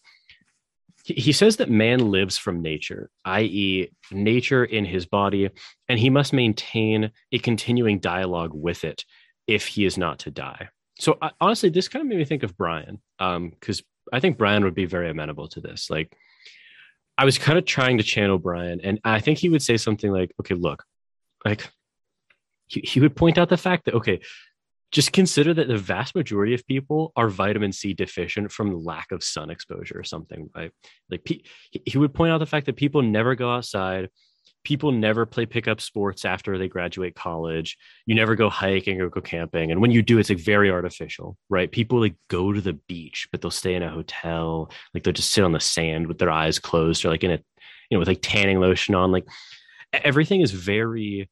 he, says that man lives from nature, i.e., nature in his body, and he must maintain a continuing dialogue with it if he is not to die. So uh, honestly, this kind of made me think of Brian, because um, I think Brian would be very amenable to this. Like, I was kind of trying to channel Brian, and I think he would say something like, "Okay, look, like he, he would point out the fact that okay just consider that the vast majority of people are vitamin C deficient from lack of sun exposure or something, right? Like he would point out the fact that people never go outside, people never play pickup sports after they graduate college. You never go hiking or go camping, and when you do, it's like very artificial, right? People like go to the beach, but they'll stay in a hotel, like they'll just sit on the sand with their eyes closed or like in a, you know, with like tanning lotion on. Like everything is very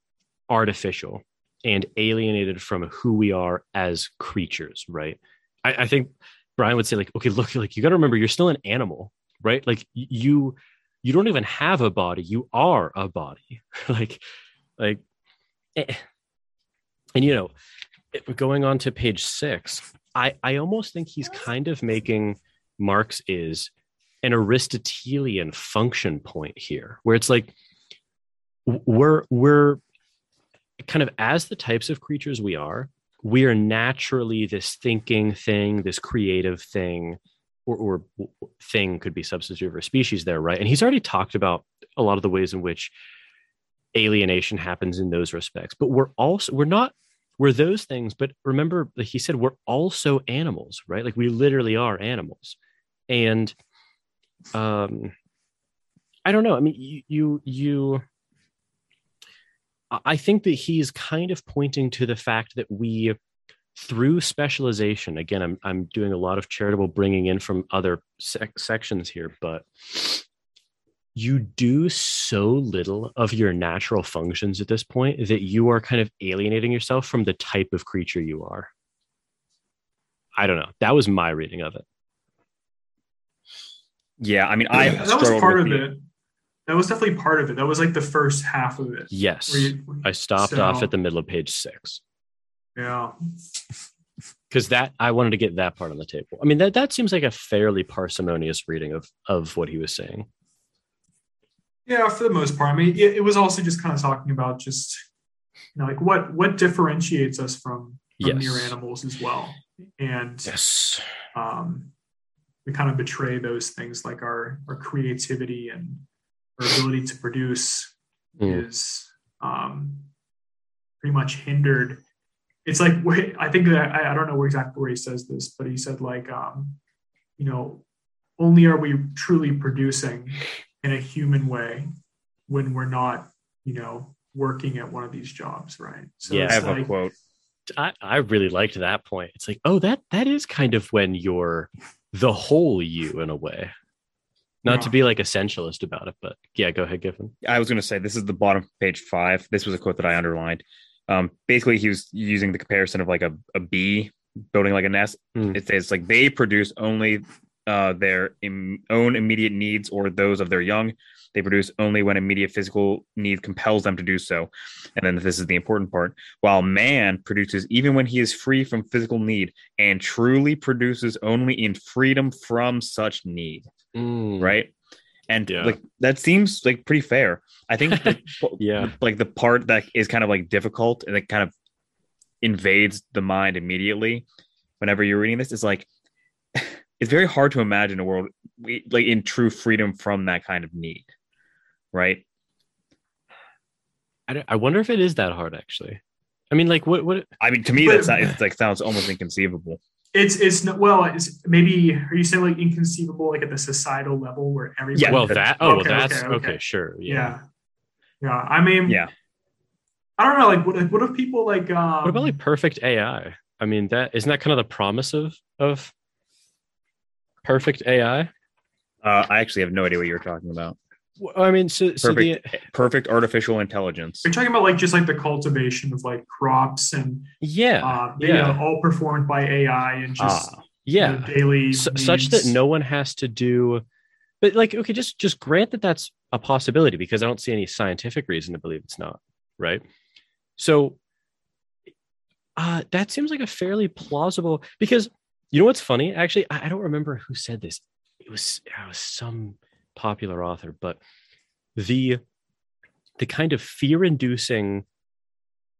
artificial and alienated from who we are as creatures, right? I, I think Brian would say, like, okay, look, like you got to remember, you're still an animal, right? Like you, you don't even have a body. You are a body, like, like, eh. and you know, going on to page six, I, I almost think he's kind of making Marx is an Aristotelian function point here, where it's like we're we're kind of as the types of creatures we are, we are naturally this thinking thing, this creative thing, or, or thing could be substitute for species there, right? And he's already talked about a lot of the ways in which alienation happens in those respects. But we're also we're not we're those things. But remember, like he said, we're also animals, right? Like we literally are animals, and um, I don't know. I mean, you you you I think that he's kind of pointing to the fact that we, through specialization, again, I'm, I'm doing a lot of charitable bringing in from other sec- sections here, but you do so little of your natural functions at this point that you are kind of alienating yourself from the type of creature you are. I don't know. That was my reading of it. Yeah, I mean, I that was part of it that was definitely part of it. That was like the first half of it. Yes. You, I stopped so, off at the middle of page six. Yeah. Because that I wanted to get that part on the table. I mean, that that seems like a fairly parsimonious reading of of what he was saying. Yeah, for the most part. I mean, it, it was also just kind of talking about just you know, like what what differentiates us from, from yes. mere animals as well. And yes. um we kind of betray those things like our our creativity and our ability to produce mm. is um, pretty much hindered. It's like I think that I, I don't know exactly where he says this, but he said like um, you know only are we truly producing in a human way when we're not you know working at one of these jobs, right? So yeah, I have like, a quote. I, I really liked that point. It's like, oh, that that is kind of when you're the whole you in a way. Not to be like essentialist about it, but yeah, go ahead, Giffen. I was going to say this is the bottom page five. This was a quote that I underlined. Um, basically, he was using the comparison of like a, a bee building like a nest. Mm. It says like they produce only uh, their Im- own immediate needs or those of their young. They produce only when immediate physical need compels them to do so. And then this is the important part. While man produces even when he is free from physical need and truly produces only in freedom from such need. Mm. Right. And Yeah. like that seems like pretty fair. I think the, Yeah. like the part that is kind of like difficult and it kind of invades the mind immediately whenever you're reading this is like it's very hard to imagine a world we- like in true freedom from that kind of need right I, I wonder if it is that hard actually. I mean, like, what? What? i mean to me But- that's not, it's like sounds almost inconceivable It's it's no, well, it's maybe are you saying like inconceivable like at the societal level where everybody Yeah, well, that's- that. Oh, okay, well, that's okay, okay, okay. Sure. yeah. Yeah. yeah. I mean yeah I don't know, like what if, what if people like um What about like perfect AI? I mean, that isn't that kind of the promise of of perfect AI? uh, i actually have no idea what you're talking about Well, I mean, so so the perfect perfect artificial intelligence you're talking about like just like the cultivation of like crops and yeah, uh, you yeah. know, all performed by AI and just ah yeah, the daily Su- such that no one has to do. But like, okay, just just grant that that's a possibility because I don't see any scientific reason to believe it's not right. So uh, that seems like a fairly plausible because you know what's funny? Actually, I, I don't remember who said this. It was it was some popular author, but the the kind of fear-inducing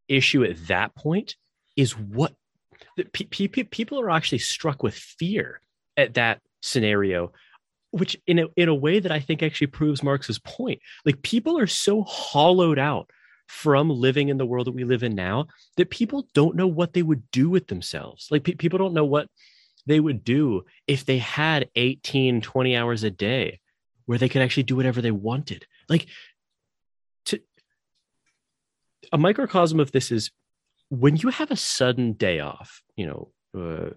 issue at that point is what pe- pe- people are actually struck with fear at that scenario which in a, in a way that i think actually proves marx's point. Like people are so hollowed out from living in the world that we live in now that people don't know what they would do with themselves. Like pe- people don't know what they would do if they had 18 20 hours a day where they could actually do whatever they wanted like to a microcosm of this is when you have a sudden day off, you know, uh,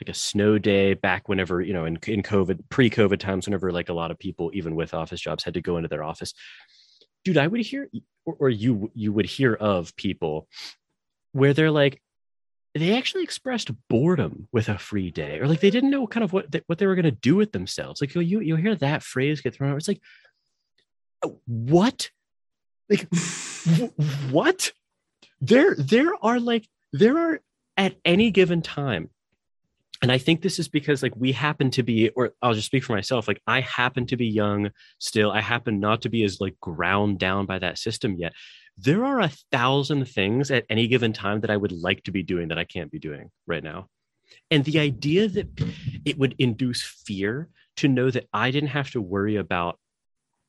like a snow day back whenever, you know, in, in COVID, pre COVID times, whenever like a lot of people, even with office jobs, had to go into their office. Dude, I would hear, or, or you, you would hear of people where they're like, they actually expressed boredom with a free day, or like they didn't know kind of what they, what they were going to do with themselves. Like you, you hear that phrase get thrown out. It's like, uh, what? Like, what? there there are like there are at any given time and i think this is because like we happen to be or i'll just speak for myself like i happen to be young still. I happen not to be as like ground down by that system yet. There are a thousand things at any given time that i would like to be doing that i can't be doing right now. And the idea that it would induce fear to know that i didn't have to worry about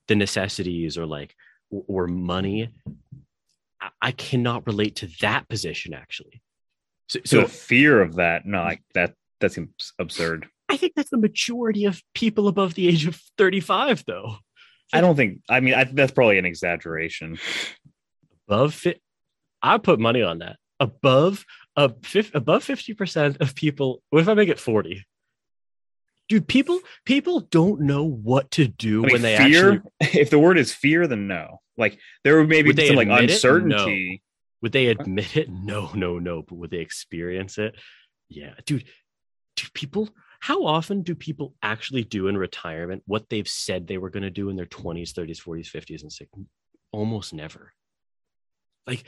the necessities or like or money I- cannot relate to that position actually. So, so so fear of that no like that that seems absurd I think that's the majority of people above the age of 35, though. i don't think i mean I, that's probably an exaggeration Above fit, I put money on that. Above a fif- above 50% of people. What if I make it 40? Dude, people people don't know what to do I mean, when they fear actually if the word is fear then no like there would maybe Would be some like admit it? uncertainty would they admit it? No, no, no. But would they experience it? Yeah, dude. Do people? How often do people actually do in retirement what they've said they were going to do in their twenties, thirties, forties, fifties, and six? Almost never. Like,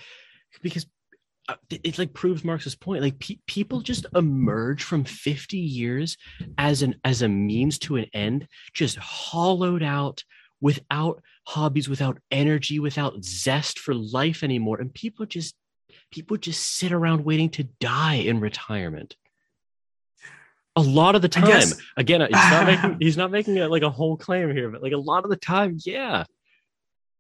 because uh, it, like proves Marx's point. Like, pe- people just emerge from fifty years as an as a means to an end, just hollowed out without hobbies, without energy, without zest for life anymore. And people just people just sit around waiting to die in retirement. A lot of the time. guess- Again, he's not making he's not making it like a whole claim here, but like a lot of the time, yeah.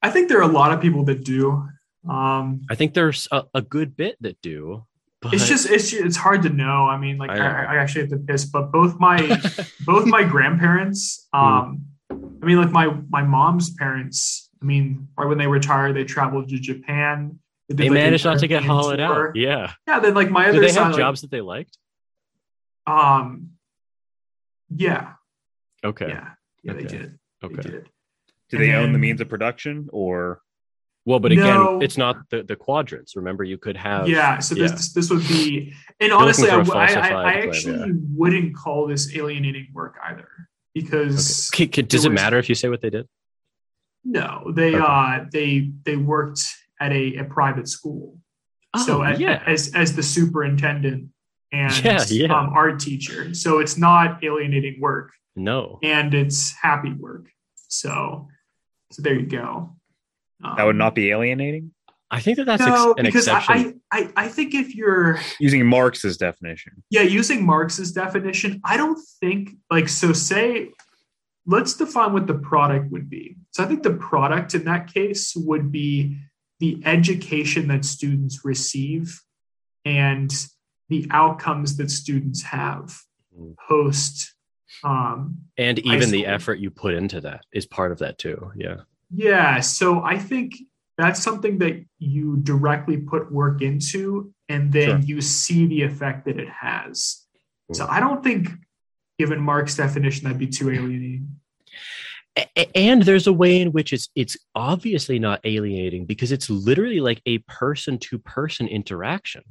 I think there are a lot of people that do. Um, I think there's a, a good bit that do. But it's just it's it's hard to know. I mean, like I I. I, actually have to piss, but both my both my grandparents, um, I mean, like my my mom's parents. I mean, right when they retired, they traveled to Japan. did, they like, managed not to get hollowed tour. out. Yeah. Yeah, then like my Did other they side, have like, jobs that they liked? Um, yeah, Okay. yeah, yeah, they Okay. did. They Okay. did. do they own the means of production or Well, but again, No. it's not the, the quadrants. Remember, you could have yeah so this, yeah. this this would be and honestly I, for a I, I, I claim, actually yeah. wouldn't call this alienating work either because Okay. K- k- does it was- matter if you say what they did? No, they Okay. uh they they worked at a, a private school. so Oh, yeah. as as the superintendent and Yeah, yeah. Um, art teacher. So it's not alienating work No. and it's happy work. So so there you go. That would Um, not be alienating I think that that's no, ex- an because exception. I, I I think if you're using Marx's definition. yeah using Marx's definition, I don't think like so. Say, let's define what the product would be. So I think the product in that case would be the education that students receive and the outcomes that students have Mm. post. Um, and even the effort you put into that is part of that too. Yeah. Yeah, so I think that's something that you directly put work into and then Sure. you see the effect that it has. So Mm. I don't think, given Marx definition, that'd be too alienating. A- a- and there's a way in which it's it's obviously not alienating because it's literally like a person to person interaction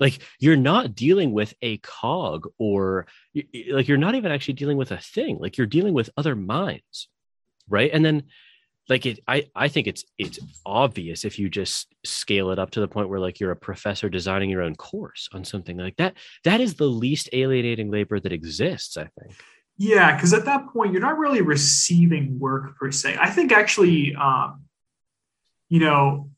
like you're not dealing with a cog or like you're not even actually dealing with a thing. Like you're dealing with other minds right? And then like it i i think it's it's obvious if you just scale it up to the point where like you're a professor designing your own course on something like that. That is the least alienating labor that exists i think. Yeah, because at that point, you're not really receiving work per se. I think actually, um, you know,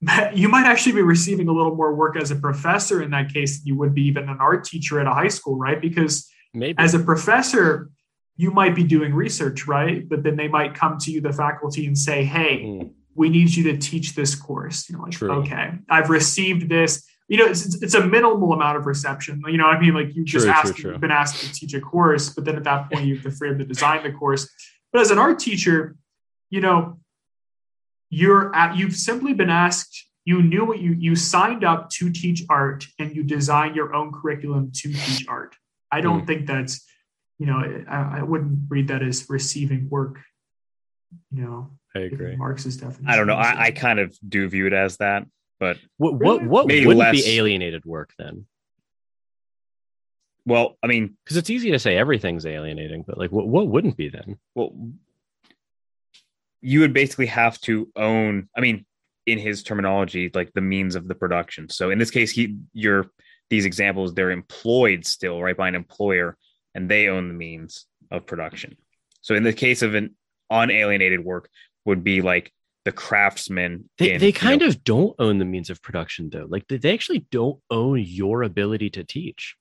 you might actually be receiving a little more work as a professor in that case than you would be even an art teacher at a high school, right? Because maybe as a professor, you might be doing research, right? But then they might come to you, the faculty, and say, hey, Mm, we need you to teach this course. You're like, True. okay, I've received this. You know, it's, it's a minimal amount of reception. You know what I mean? Like you just True, true, asked, true. you've been asked to teach a course, but then at that point, you have the freedom to design the course. But as an art teacher, you know, you're at, you've simply been asked, you knew what you, you signed up to teach art and you design your own curriculum to teach art. I don't Mm. think that's, you know, I, I wouldn't read that as receiving work, you know, i given agree Marx's definition. I don't know. I, I kind of do view it as that, but What what what Maybe wouldn't less- be alienated work then? well, I mean, Because it's easy to say everything's alienating, but like what what wouldn't be then? well, you would basically have to own. I mean, in his terminology, like the means of the production. So in this case, he, you're these examples, they're employed still, right, by an employer, and they own the means of production. So in the case of an unalienated work, would be like the craftsman. They in, they you kind know, of don't own the means of production though. Like they actually don't own your ability to teach.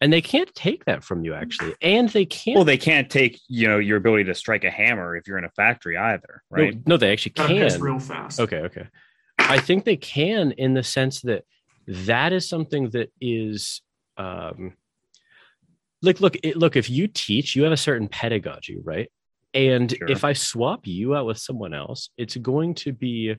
And they can't take that from you actually. And they can't Well, they can't take you know your ability to strike a hammer if you're in a factory either, right? no, they actually Gotta piss can. real fast. Okay, okay. I think they can in the sense that that is something that is um like look it, look if you teach you have a certain pedagogy right and Sure. if i swap you out with someone else it's going to be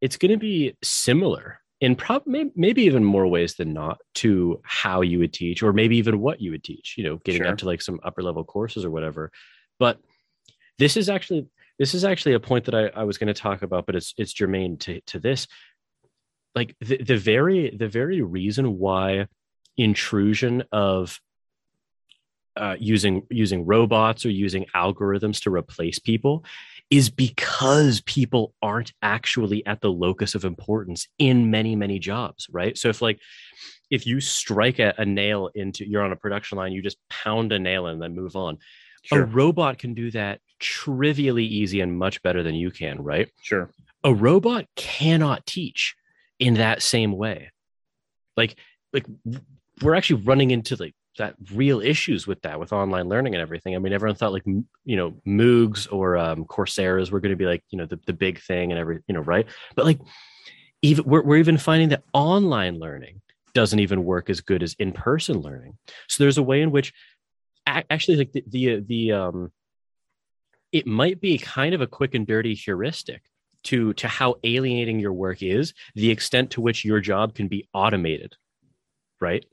it's going to be similar in prob maybe, even more ways than not to how you would teach or maybe even what you would teach you know getting Sure. up to like some upper level courses or whatever but this is actually this is actually a point that I, I was going to talk about, but it's it's germane to to this. Like the, the very the very reason why intrusion of uh, using using robots or using algorithms to replace people is because people aren't actually at the locus of importance in many many jobs right so if like if you strike a, a nail into you're on a production line you just pound a nail and then move on a robot can do that trivially easy and much better than you can, right? sure. A robot cannot teach in that same way. Like, like we're actually running into like that real issues with that with online learning and everything. I mean, everyone thought like you know MOOCs or um, Coursera's were going to be like you know the, the big thing and every you know right, but like even we're we're even finding that online learning doesn't even work as good as in person learning. So there's a way in which actually like the the, the um it might be kind of a quick and dirty heuristic to to how alienating your work is the extent to which your job can be automated right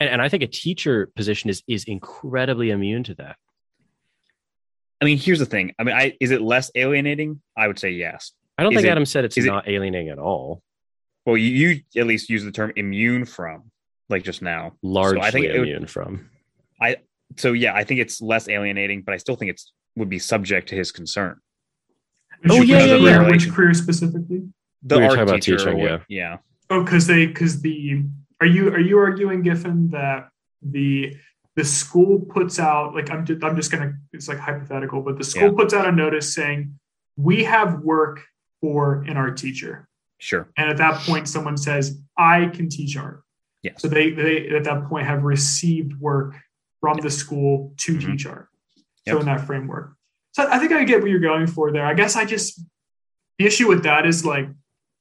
and, and i think a teacher position is is incredibly immune to that I mean, here's the thing. I mean, I is it less alienating? I would say yes. i don't Is think it- adam said it's is it- not alienating at all Well, you, you at least use the term immune from, like just now. largely think it would- immune from I So yeah, I think it's less alienating, but I still think it's would be subject to his concern. Which, Oh, yeah, which yeah, career- yeah. Which career specifically? The We art talking about teacher, teaching, yeah. yeah, Oh, because they because the are you are you arguing Giffen that the the school puts out like I'm just, I'm just gonna it's like hypothetical, but the school Yeah. puts out a notice saying we have work for an art teacher, sure, and at that point someone says I can teach art. yes, So they they at that point have received work from the school to Mhm. teach art. So Yep. in that framework. So I think I get what you're going for there. I guess I just the issue with that is like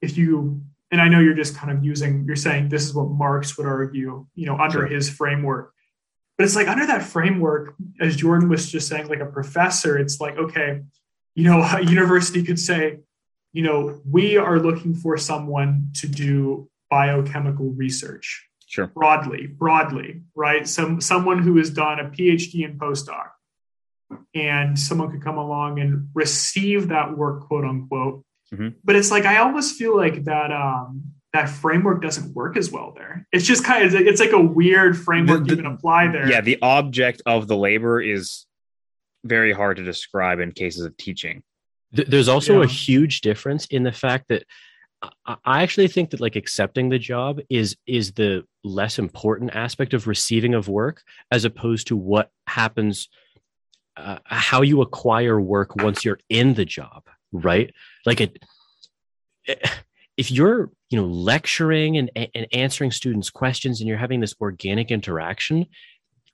if you and I know you're just kind of using you're saying this is what Marx would argue, you know, under Sure. his framework. But it's like under that framework, as Jordan was just saying, like a professor, it's like, okay, you know, a university could say, you know, we are looking for someone to do biochemical research sure, broadly, broadly, right? Some someone who has done a PhD and postdoc, and someone could come along and receive that work, quote unquote. Mhm. But it's like I almost feel like that um, that framework doesn't work as well there. It's just kind of it's like a weird framework The- you can apply there. yeah. The object of the labor is very hard to describe in cases of teaching. There's also a huge difference in the fact that I- I actually think that like accepting the job is is the less important aspect of receiving of work as opposed to what happens uh, how you acquire work once you're in the job right like it eh, if you're you know lecturing and, and answering students questions and you're having this organic interaction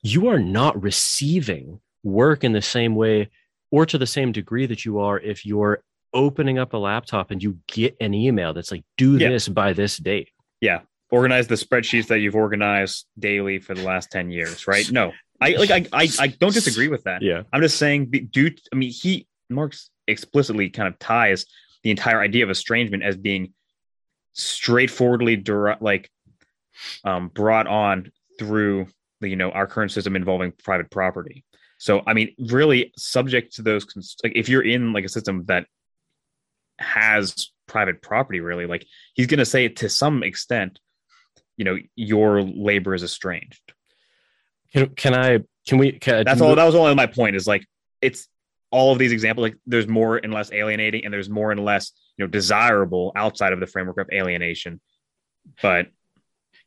you are not receiving work in the same way or to the same degree that you are if you're opening up a laptop and you get an email that's like do Yeah. this by this date yeah Organize the spreadsheets that you've organized daily for the last ten years, right? No, I like I I, I don't disagree with that. yeah I'm just saying, due. I mean, he Marx explicitly kind of ties the entire idea of estrangement as being straightforwardly deri- like um, brought on through the you know our current system involving private property. So I mean, really subject to those cons- like if you're in like a system that has private property, really like he's going to say to some extent, you know, your labor is estranged. can, can i can we can, That's all. That was only my point. Is like it's all of these examples. Like there's more and less alienating, and there's more and less you know desirable outside of the framework of alienation. But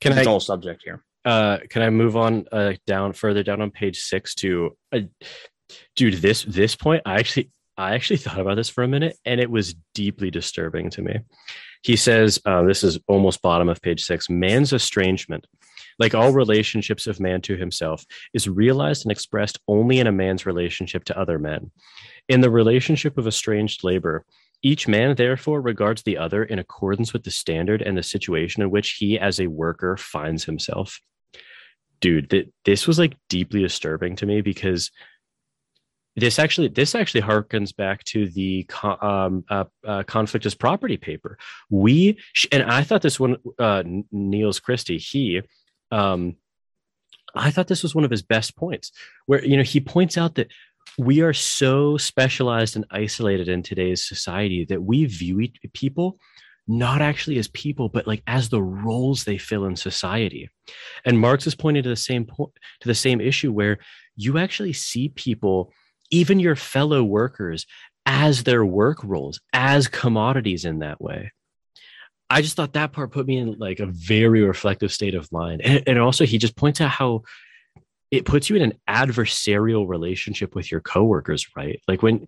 can it's i all subject here. uh can i move on uh down further down on page six to uh, dude this this point i actually i actually thought about this for a minute and it was deeply disturbing to me he says uh, this is almost bottom of page six man's estrangement like all relationships of man to himself is realized and expressed only in a man's relationship to other men. In the relationship of estranged labor each man therefore regards the other in accordance with the standard and the situation in which he as a worker finds himself. Dude th- this was like deeply disturbing to me because this actually this actually harkens back to the um, uh, uh, conflict as property paper. We and i thought this one uh, nils christie he um, i thought this was one of his best points where you know he points out that we are so specialized and isolated in today's society that we view people not actually as people but like as the roles they fill in society. And marx is pointing to the same point to the same issue where you actually see people even your fellow workers as their work roles as commodities in that way i just thought that part put me in like a very reflective state of mind. And, and also he just points out how it puts you in an adversarial relationship with your coworkers right? Like when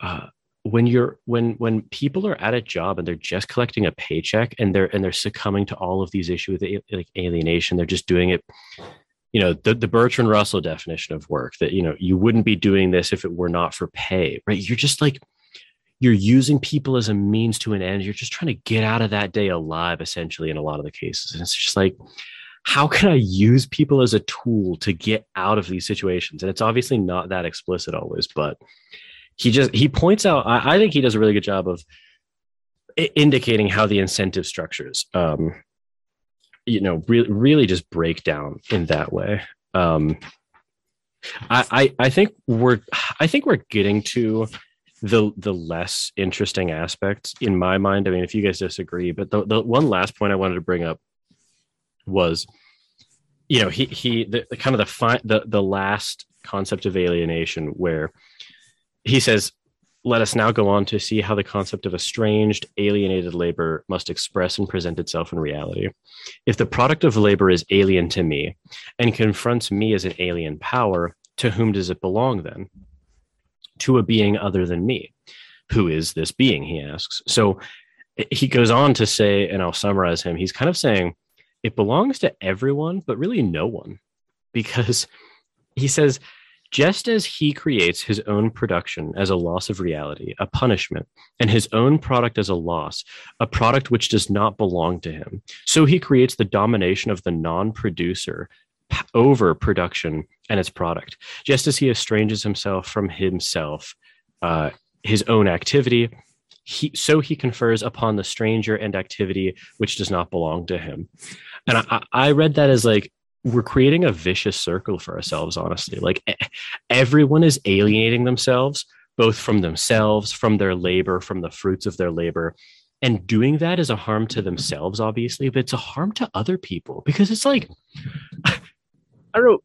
uh when you're when when people are at a job and they're just collecting a paycheck and they're and they're succumbing to all of these issues with like alienation they're just doing it you know the, the bertrand russell definition of work that you know you wouldn't be doing this if it were not for pay right? You're just like you're using people as a means to an end. You're just trying to get out of that day alive essentially in a lot of the cases. And it's just like how can i use people as a tool to get out of these situations? And it's obviously not that explicit always but he just he points out i, I think he does a really good job of indicating how the incentive structures um you know really really just break down in that way. Um I, I i think we're i think we're getting to the the less interesting aspects in my mind i mean if you guys disagree but the, the one last point i wanted to bring up was you know he he the, the kind of the fi- the the last concept of alienation where he says let us now go on to see how the concept of estranged, alienated labor must express and present itself in reality. If the product of labor is alien to me and confronts me as an alien power, to whom does it belong then? To a being other than me. Who is this being? He asks. So he goes on to say, and I'll summarize him, he's kind of saying it belongs to everyone, but really no one. Because he says, just as he creates his own production as a loss of reality, a punishment, and his own product as a loss, a product which does not belong to him, so he creates the domination of the non producer over production and its product. Just as he estranges himself from himself, uh, his own activity, he, so he confers upon the stranger and activity which does not belong to him. And I, I read that as like we're creating a vicious circle for ourselves honestly like everyone is alienating themselves both from themselves from their labor from the fruits of their labor and doing that is a harm to themselves obviously but it's a harm to other people because it's like i don't know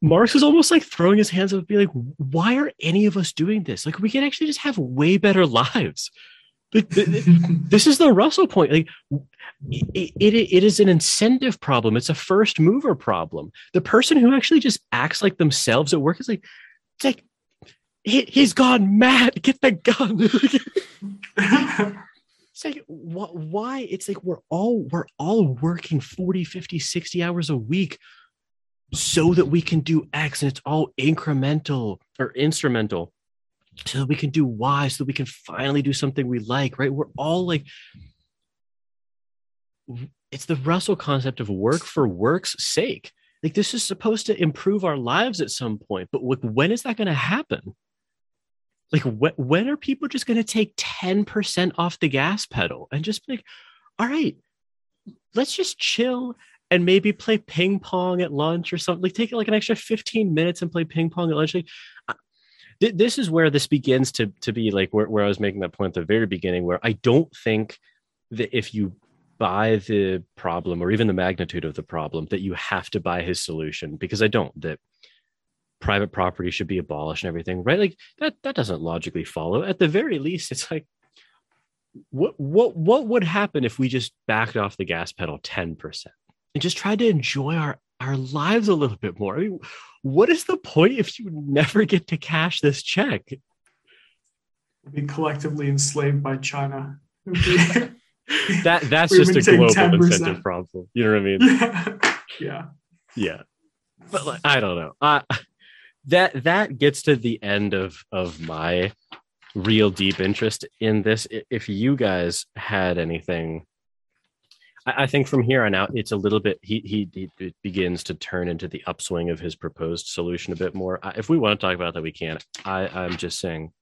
Marx is almost like throwing his hands up and be like, why are any of us doing this? Like, we can actually just have way better lives. this is the Russell point. Like, it, it, it is an incentive problem. It's a first mover problem. The person who actually just acts like themselves at work is like, it's like, he, he's gone mad. Get the gun. it's like, wh- why? It's like, we're all, we're all working 40, 50, 60 hours a week so that we can do X and it's all incremental or instrumental so that we can do Y, so that we can finally do something we like, right? We're all like, it's the Russell concept of work for work's sake. Like this is supposed to improve our lives at some point, but when is that going to happen? Like wh- when are people just going to take 10% off the gas pedal and just be like, all right, let's just chill and maybe play ping pong at lunch or something. Like take like an extra 15 minutes and play ping pong at lunch. Like th- this is where this begins to to be like where, where I was making that point at the very beginning, where I don't think that if you buy the problem or even the magnitude of the problem, that you have to buy his solution, because I don't. That private property should be abolished and everything, right? Like that that doesn't logically follow. At the very least, it's like what what what would happen if we just backed off the gas pedal 10% and just try to enjoy our our lives a little bit more? I mean, what is the point if you would never get to cash this check? Be collectively enslaved by China. that that's just a global 10%. incentive problem. You know what I mean? yeah. Yeah. But like, I don't know. Uh, that that gets to the end of of my real deep interest in this. If you guys had anything I, think from here on out, it's a little bit. He, he he begins to turn into the upswing of his proposed solution a bit more. If we want to talk about that, we can. I I'm just saying.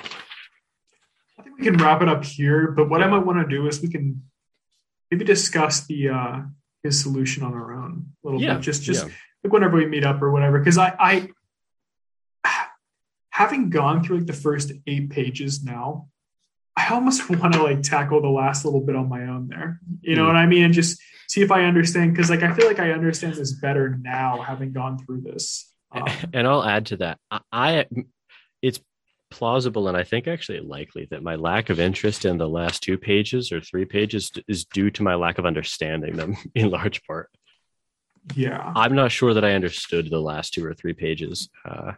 I think we can wrap it up here. But what I might want to do is we can maybe discuss the uh his solution on our own a little yeah, bit. Just just yeah. like whenever we meet up or whatever. Because I I having gone through like the first eight pages now, I almost want to like tackle the last little bit on my own there. You know mm. what I mean? And just see if I understand because like I feel like I understand this better now having gone through this. Um, and I'll add to that. I, I it's plausible and I think actually likely that my lack of interest in the last two pages or three pages is due to my lack of understanding them in large part. Yeah. I'm not sure that I understood the last two or three pages. Uh,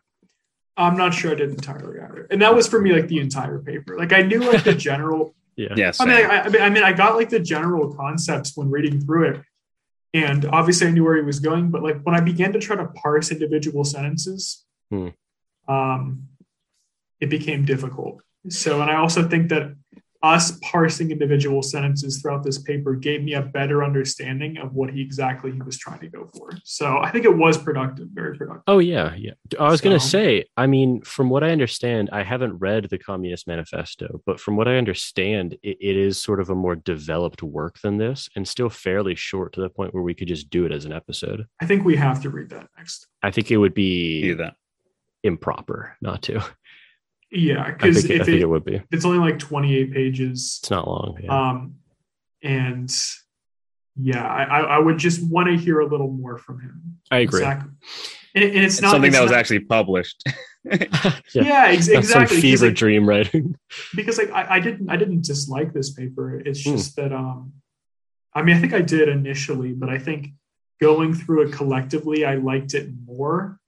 I'm not sure I did entirely either. And that was for me like the entire paper. Like I knew like the general. yeah. Yes. I mean, I, I, mean, I mean, I got like the general concepts when reading through it, and obviously I knew where he was going. But like when I began to try to parse individual sentences, hmm. um, it became difficult. So, and I also think that us parsing individual sentences throughout this paper gave me a better understanding of what he exactly he was trying to go for. So I think it was productive, very productive. Oh yeah, yeah. I was so, going to say, I mean, from what I understand, I haven't read the Communist Manifesto, but from what I understand, it, it is sort of a more developed work than this, and still fairly short to the point where we could just do it as an episode. I think we have to read that next. I think it would be that improper not to. Yeah, because if it, it, would be, it's only like 28 pages. It's not long. Yeah. Um, and yeah, I, I would just want to hear a little more from him. I agree. Exactly. and, and it's not something it's that was not- actually published. yeah, ex- That's exactly. Some fever like, dream writing. because like I, I didn't I didn't dislike this paper. It's Hmm. just that um I mean I think I did initially, but I think going through it collectively I liked it more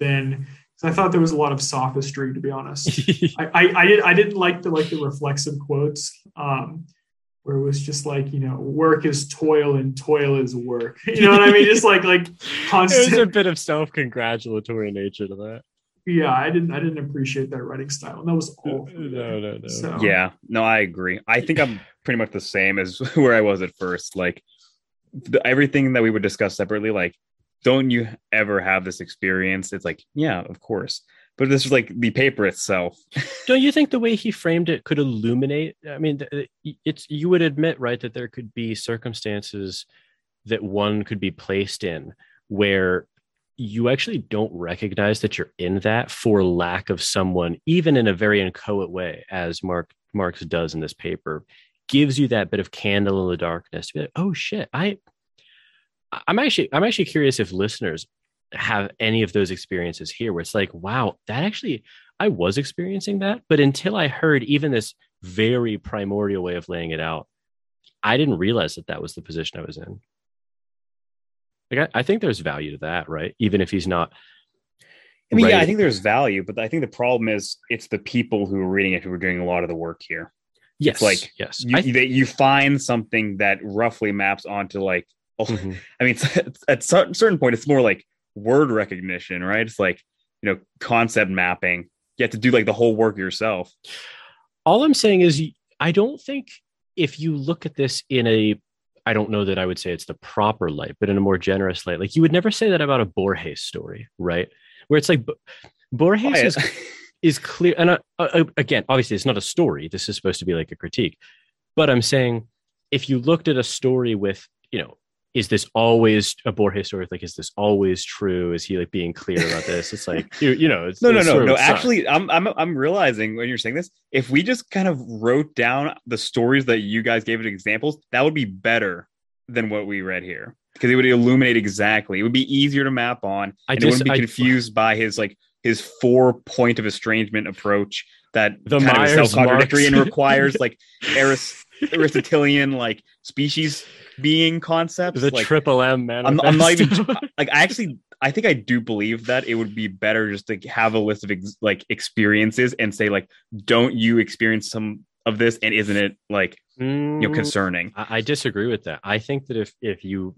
than because I thought there was a lot of sophistry to be honest. I, I, I did I didn't like the like the reflexive quotes um where it was just like you know work is toil and toil is work you know what I mean just like like constant. There's a bit of self-congratulatory nature to that. yeah I didn't I didn't appreciate that writing style and that was all No, no, no. so yeah, no, I agree. I think I'm pretty much the same as where I was at first. Like the, everything that we would discuss separately, like, don't you ever have this experience? It's like, yeah, of course. But this is like the paper itself. Don't you think the way he framed it could illuminate? I mean, it's you would admit, right, that there could be circumstances that one could be placed in where you actually don't recognize that you're in that for lack of someone, even in a very inchoate way, as Mark Marx does in this paper, gives you that bit of candle in the darkness. To be like, oh shit, I, I'm actually, I'm actually curious if listeners have any of those experiences here, where it's like, wow, that actually, I was experiencing that, but until I heard even this very primordial way of laying it out, I didn't realize that that was the position I was in. Like, I, I think there's value to that, right? Even if he's not. I mean, yeah, I think there's value, but I think the problem is it's the people who are reading it who are doing a lot of the work here. yes, like, yes, You, that you find something that roughly maps onto like, oh, Mhm. I mean, at a certain point, it's more like word recognition, right? It's like, you know, concept mapping. You have to do like the whole work yourself. all I'm saying is, I don't think if you look at this in a, I don't know that I would say it's the proper light, but in a more generous light, like you would never say that about a Borges story, right? Where it's like Bo- Borges is, is clear, and uh, uh, again, obviously, it's not a story. This is supposed to be like a critique, but I'm saying if you looked at a story with, you know, is this always a Borges story? Like, is this always true? Is he like being clear about this? It's like you, you know, it's no, no, it's no, no. Actually, I'm, I'm, I'm realizing when you're saying this, if we just kind of wrote down the stories that you guys gave as examples, that would be better than what we read here because it would illuminate exactly. It would be easier to map on, I and just- it wouldn't be I- confused by his like his four point of estrangement approach that The kind of self-contradictory and requires like Aris- Aristotelian like species being concepts. the like, triple M man. I'm, I'm not even like I actually I think I do believe that it would be better just to have a list of ex- like experiences and say like don't you experience some of this and isn't it like you know mm, concerning I, I disagree with that. I think that if if you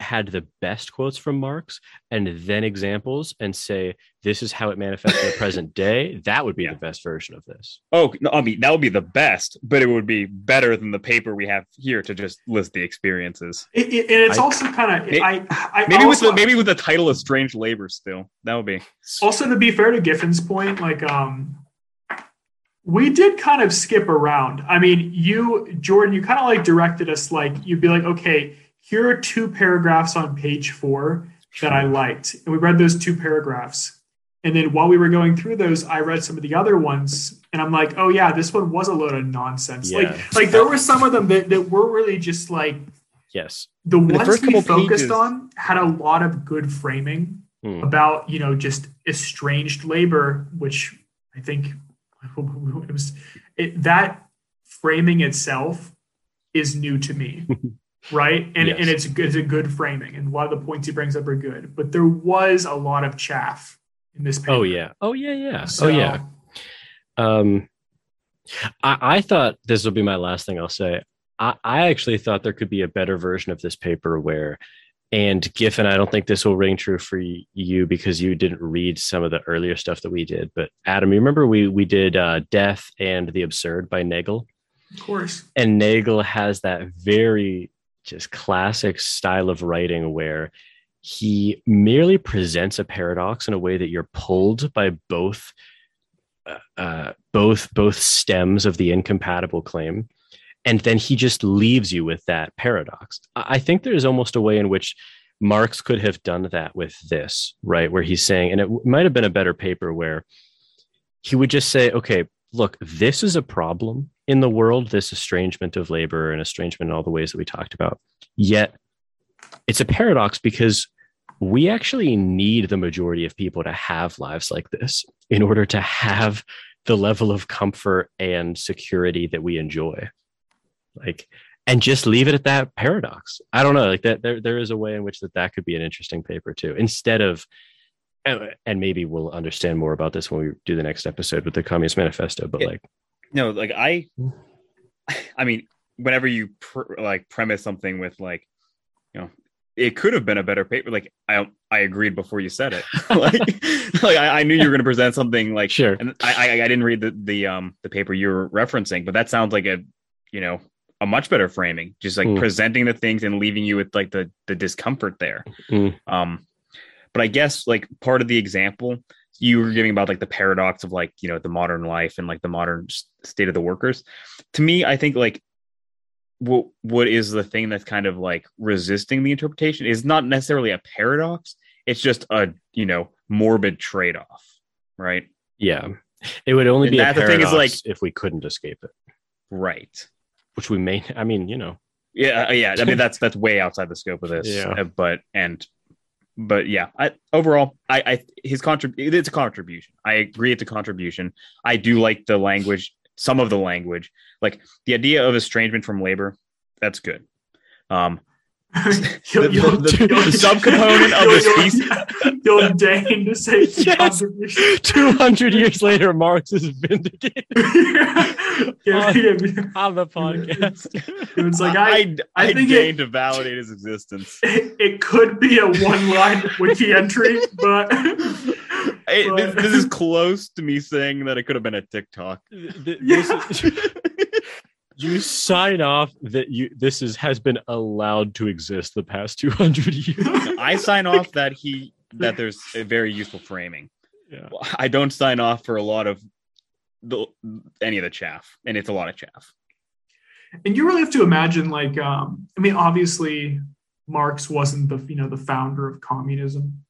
had the best quotes from Marx and then examples and say this is how it manifests in the present day, that would be Yeah. the best version of this. oh no, I mean that would be the best but it would be better than the paper we have here to just list the experiences It, it- and it's I- also kind of May- I, I maybe also, with the, maybe with the title of strange labor still that would be also to be fair to Giffen's point, like um, we did kind of skip around. I mean, you Jordan, you kind of like directed us like you'd be like, okay, here are two paragraphs on page four that I liked, and we read those two paragraphs. And then while we were going through those, I read some of the other ones, and I'm like, oh yeah, this one was a load of nonsense. Yeah. Like, like there were some of them that, that were really just like Yes. the the ones first we focused pages- on had a lot of good framing Hmm. about you know just estranged labor which i think it was it, that framing itself is new to me right and Yes. and it's, good- it's a good framing and a lot of the points he brings up are good but there was a lot of chaff in this paper. Oh yeah. Oh yeah. Yeah. So, oh yeah. Um, I, I thought this will be my last thing I'll say. I, I actually thought there could be a better version of this paper where, and Giffen, I don't think this will ring true for you because you didn't read some of the earlier stuff that we did. But Adam, you remember we we did uh, Death and the Absurd by Nagel, of course and Nagel has that very just classic style of writing where he merely presents a paradox in a way that you're pulled by both uh, uh, both both stems of the incompatible claim. And then he just leaves you with that paradox. I I think there's almost a way in which marx could have done that with this right? Where he's saying and it might have been a better paper where he would just say okay look this is a problem in the world this estrangement of labor and estrangement in all the ways that we talked about yet it's a paradox because we actually need the majority of people to have lives like this in order to have the level of comfort and security that we enjoy. Like, and just leave it at that paradox. I don't know, like that. There, there is a way in which that that could be an interesting paper too. Instead of, and maybe we'll understand more about this when we do the next episode with the Communist Manifesto. But like, no, like I, I mean, whenever you pr- like premise something with like, you know, it could have been a better paper. Like I, I agreed before you said it. like, like I, I knew you were going to present something like, sure, and I, I, I didn't read the the um the paper you were referencing, but that sounds like a, you know, a much better framing. Just like Mm. presenting the things and leaving you with like the the discomfort there. Mm. Um, but I guess like part of the example you were giving about like the paradox of like you know the modern life and like the modern state of the workers. To me, I think like what what is the thing that's kind of like resisting the interpretation is not necessarily a paradox. It's just a you know morbid trade off, right? yeah, it would only And be a that- the thing is, paradox like- if we couldn't escape it, Right. which we may. I mean, you know, Yeah, uh, yeah. I mean, that's that's way outside the scope of this. Yeah. uh, but and but yeah, I overall, I, I his contrib it's a contribution. I agree, it's a contribution. I do like the language, some of the language, like the idea of estrangement from labor. That's good. Um, You'll- the- you'll- the- the you'll- subcomponent of you'll- the you'll- species- You'll deign to say it's Yes. contribution. two hundred years later, Marx is vindicated yeah, yeah, on the podcast. It's like I I, I, I think deigned to validate his existence. it, it could be a one-line wiki entry, but Hey, this, But- this is close to me saying that it could have been a TikTok. Th- th- Yeah. this is- you sign off that you this is has been allowed to exist the past 200 years I sign off that he that there's a very useful framing. yeah I don't sign off for a lot of the any of the chaff, and it's a lot of chaff. and you really have to imagine like um i mean obviously marx wasn't the you know the founder of communism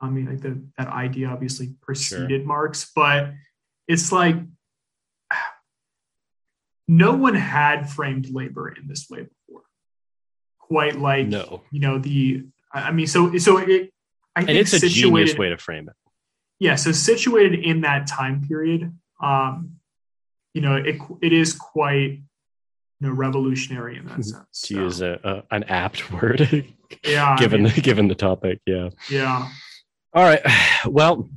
i mean like the, that idea obviously preceded marx but it's like no one had framed labor in this way before. Quite like no. you know the i I mean so so it i and think it's a genius way to frame it. Yeah so situated in that time period um you know it it is quite you know revolutionary in that sense to So, use a, a an apt word. Yeah I given mean, the given the topic yeah. Yeah. All right. Well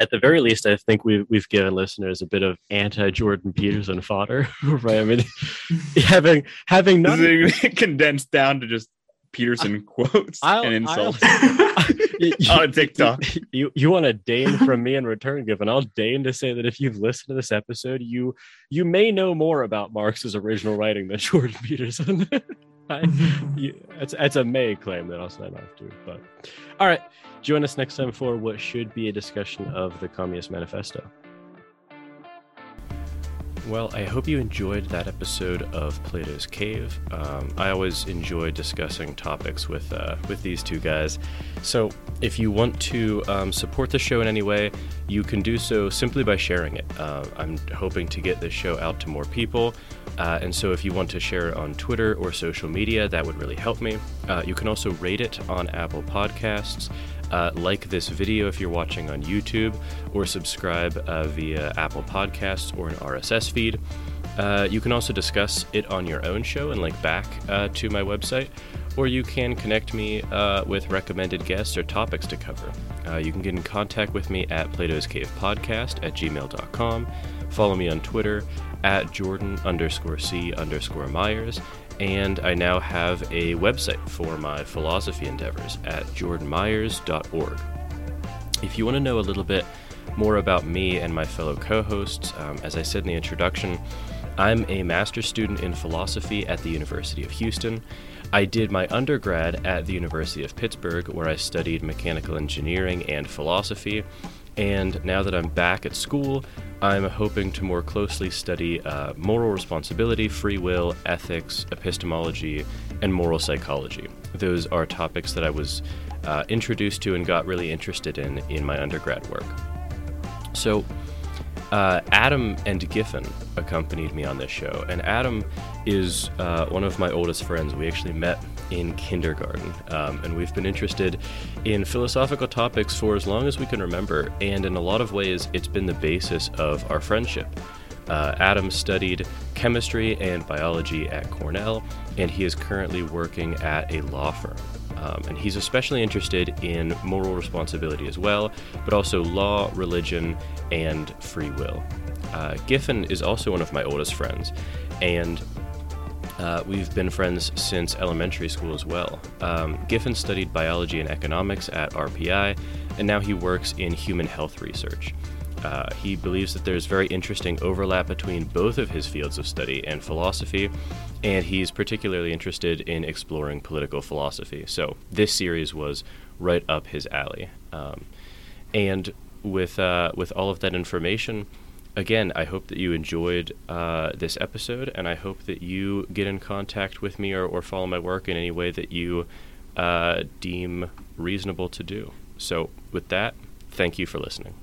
at the very least i think we've, we've given listeners a bit of anti-jordan peterson fodder right i mean having having none This condensed down to just Peterson quotes I'll- and insults you, on oh, TikTok. you you want to deign from me in return, given I'll deign to say that if you've listened to this episode, you you may know more about Marx's original writing than Jordan Peterson. It's, it's a may claim that I'll sign off to. But all right, join us next time for what should be a discussion of the Communist Manifesto. Well, I hope you enjoyed that episode of Plato's Cave. Um, I always enjoy discussing topics with uh, with these two guys. So, if you want to um, support the show in any way, you can do so simply by sharing it. Uh, I'm hoping to get this show out to more people, uh, and so if you want to share it on Twitter or social media, that would really help me. Uh, you can also rate it on Apple Podcasts. Uh, like this video if you're watching on YouTube, or subscribe uh, via Apple Podcasts or an RSS feed. Uh, you can also discuss it on your own show and link back uh, to my website, or you can connect me uh, with recommended guests or topics to cover. Uh, you can get in contact with me at Plato's Cave Podcast at gmail.com. Follow me on Twitter at Jordan underscore C underscore Myers. And I now have a website for my philosophy endeavors at jordanmyers.org. If you want to know a little bit more about me and my fellow co hosts, um, as I said in the introduction, I'm a master's student in philosophy at the University of Houston. I did my undergrad at the University of Pittsburgh, where I studied mechanical engineering and philosophy. And now that I'm back at school, I'm hoping to more closely study uh, moral responsibility, free will, ethics, epistemology, and moral psychology. Those are topics that I was uh, introduced to and got really interested in in my undergrad work. So, uh, Adam and Giffen accompanied me on this show, and Adam is uh, one of my oldest friends. We actually met in kindergarten, um, and we've been interested in philosophical topics for as long as we can remember, and in a lot of ways, it's been the basis of our friendship. Uh, Adam studied chemistry and biology at Cornell, and he is currently working at a law firm. Um, and he's especially interested in moral responsibility as well, but also law, religion, and free will. Uh, Giffen is also one of my oldest friends, and uh, we've been friends since elementary school as well. Um, Giffen studied biology and economics at RPI, and now he works in human health research. Uh, he believes that there's very interesting overlap between both of his fields of study and philosophy, and he's particularly interested in exploring political philosophy. So this series was right up his alley. Um, and with uh, with all of that information, again, I hope that you enjoyed uh, this episode, and I hope that you get in contact with me or, or follow my work in any way that you uh, deem reasonable to do. So, with that, thank you for listening.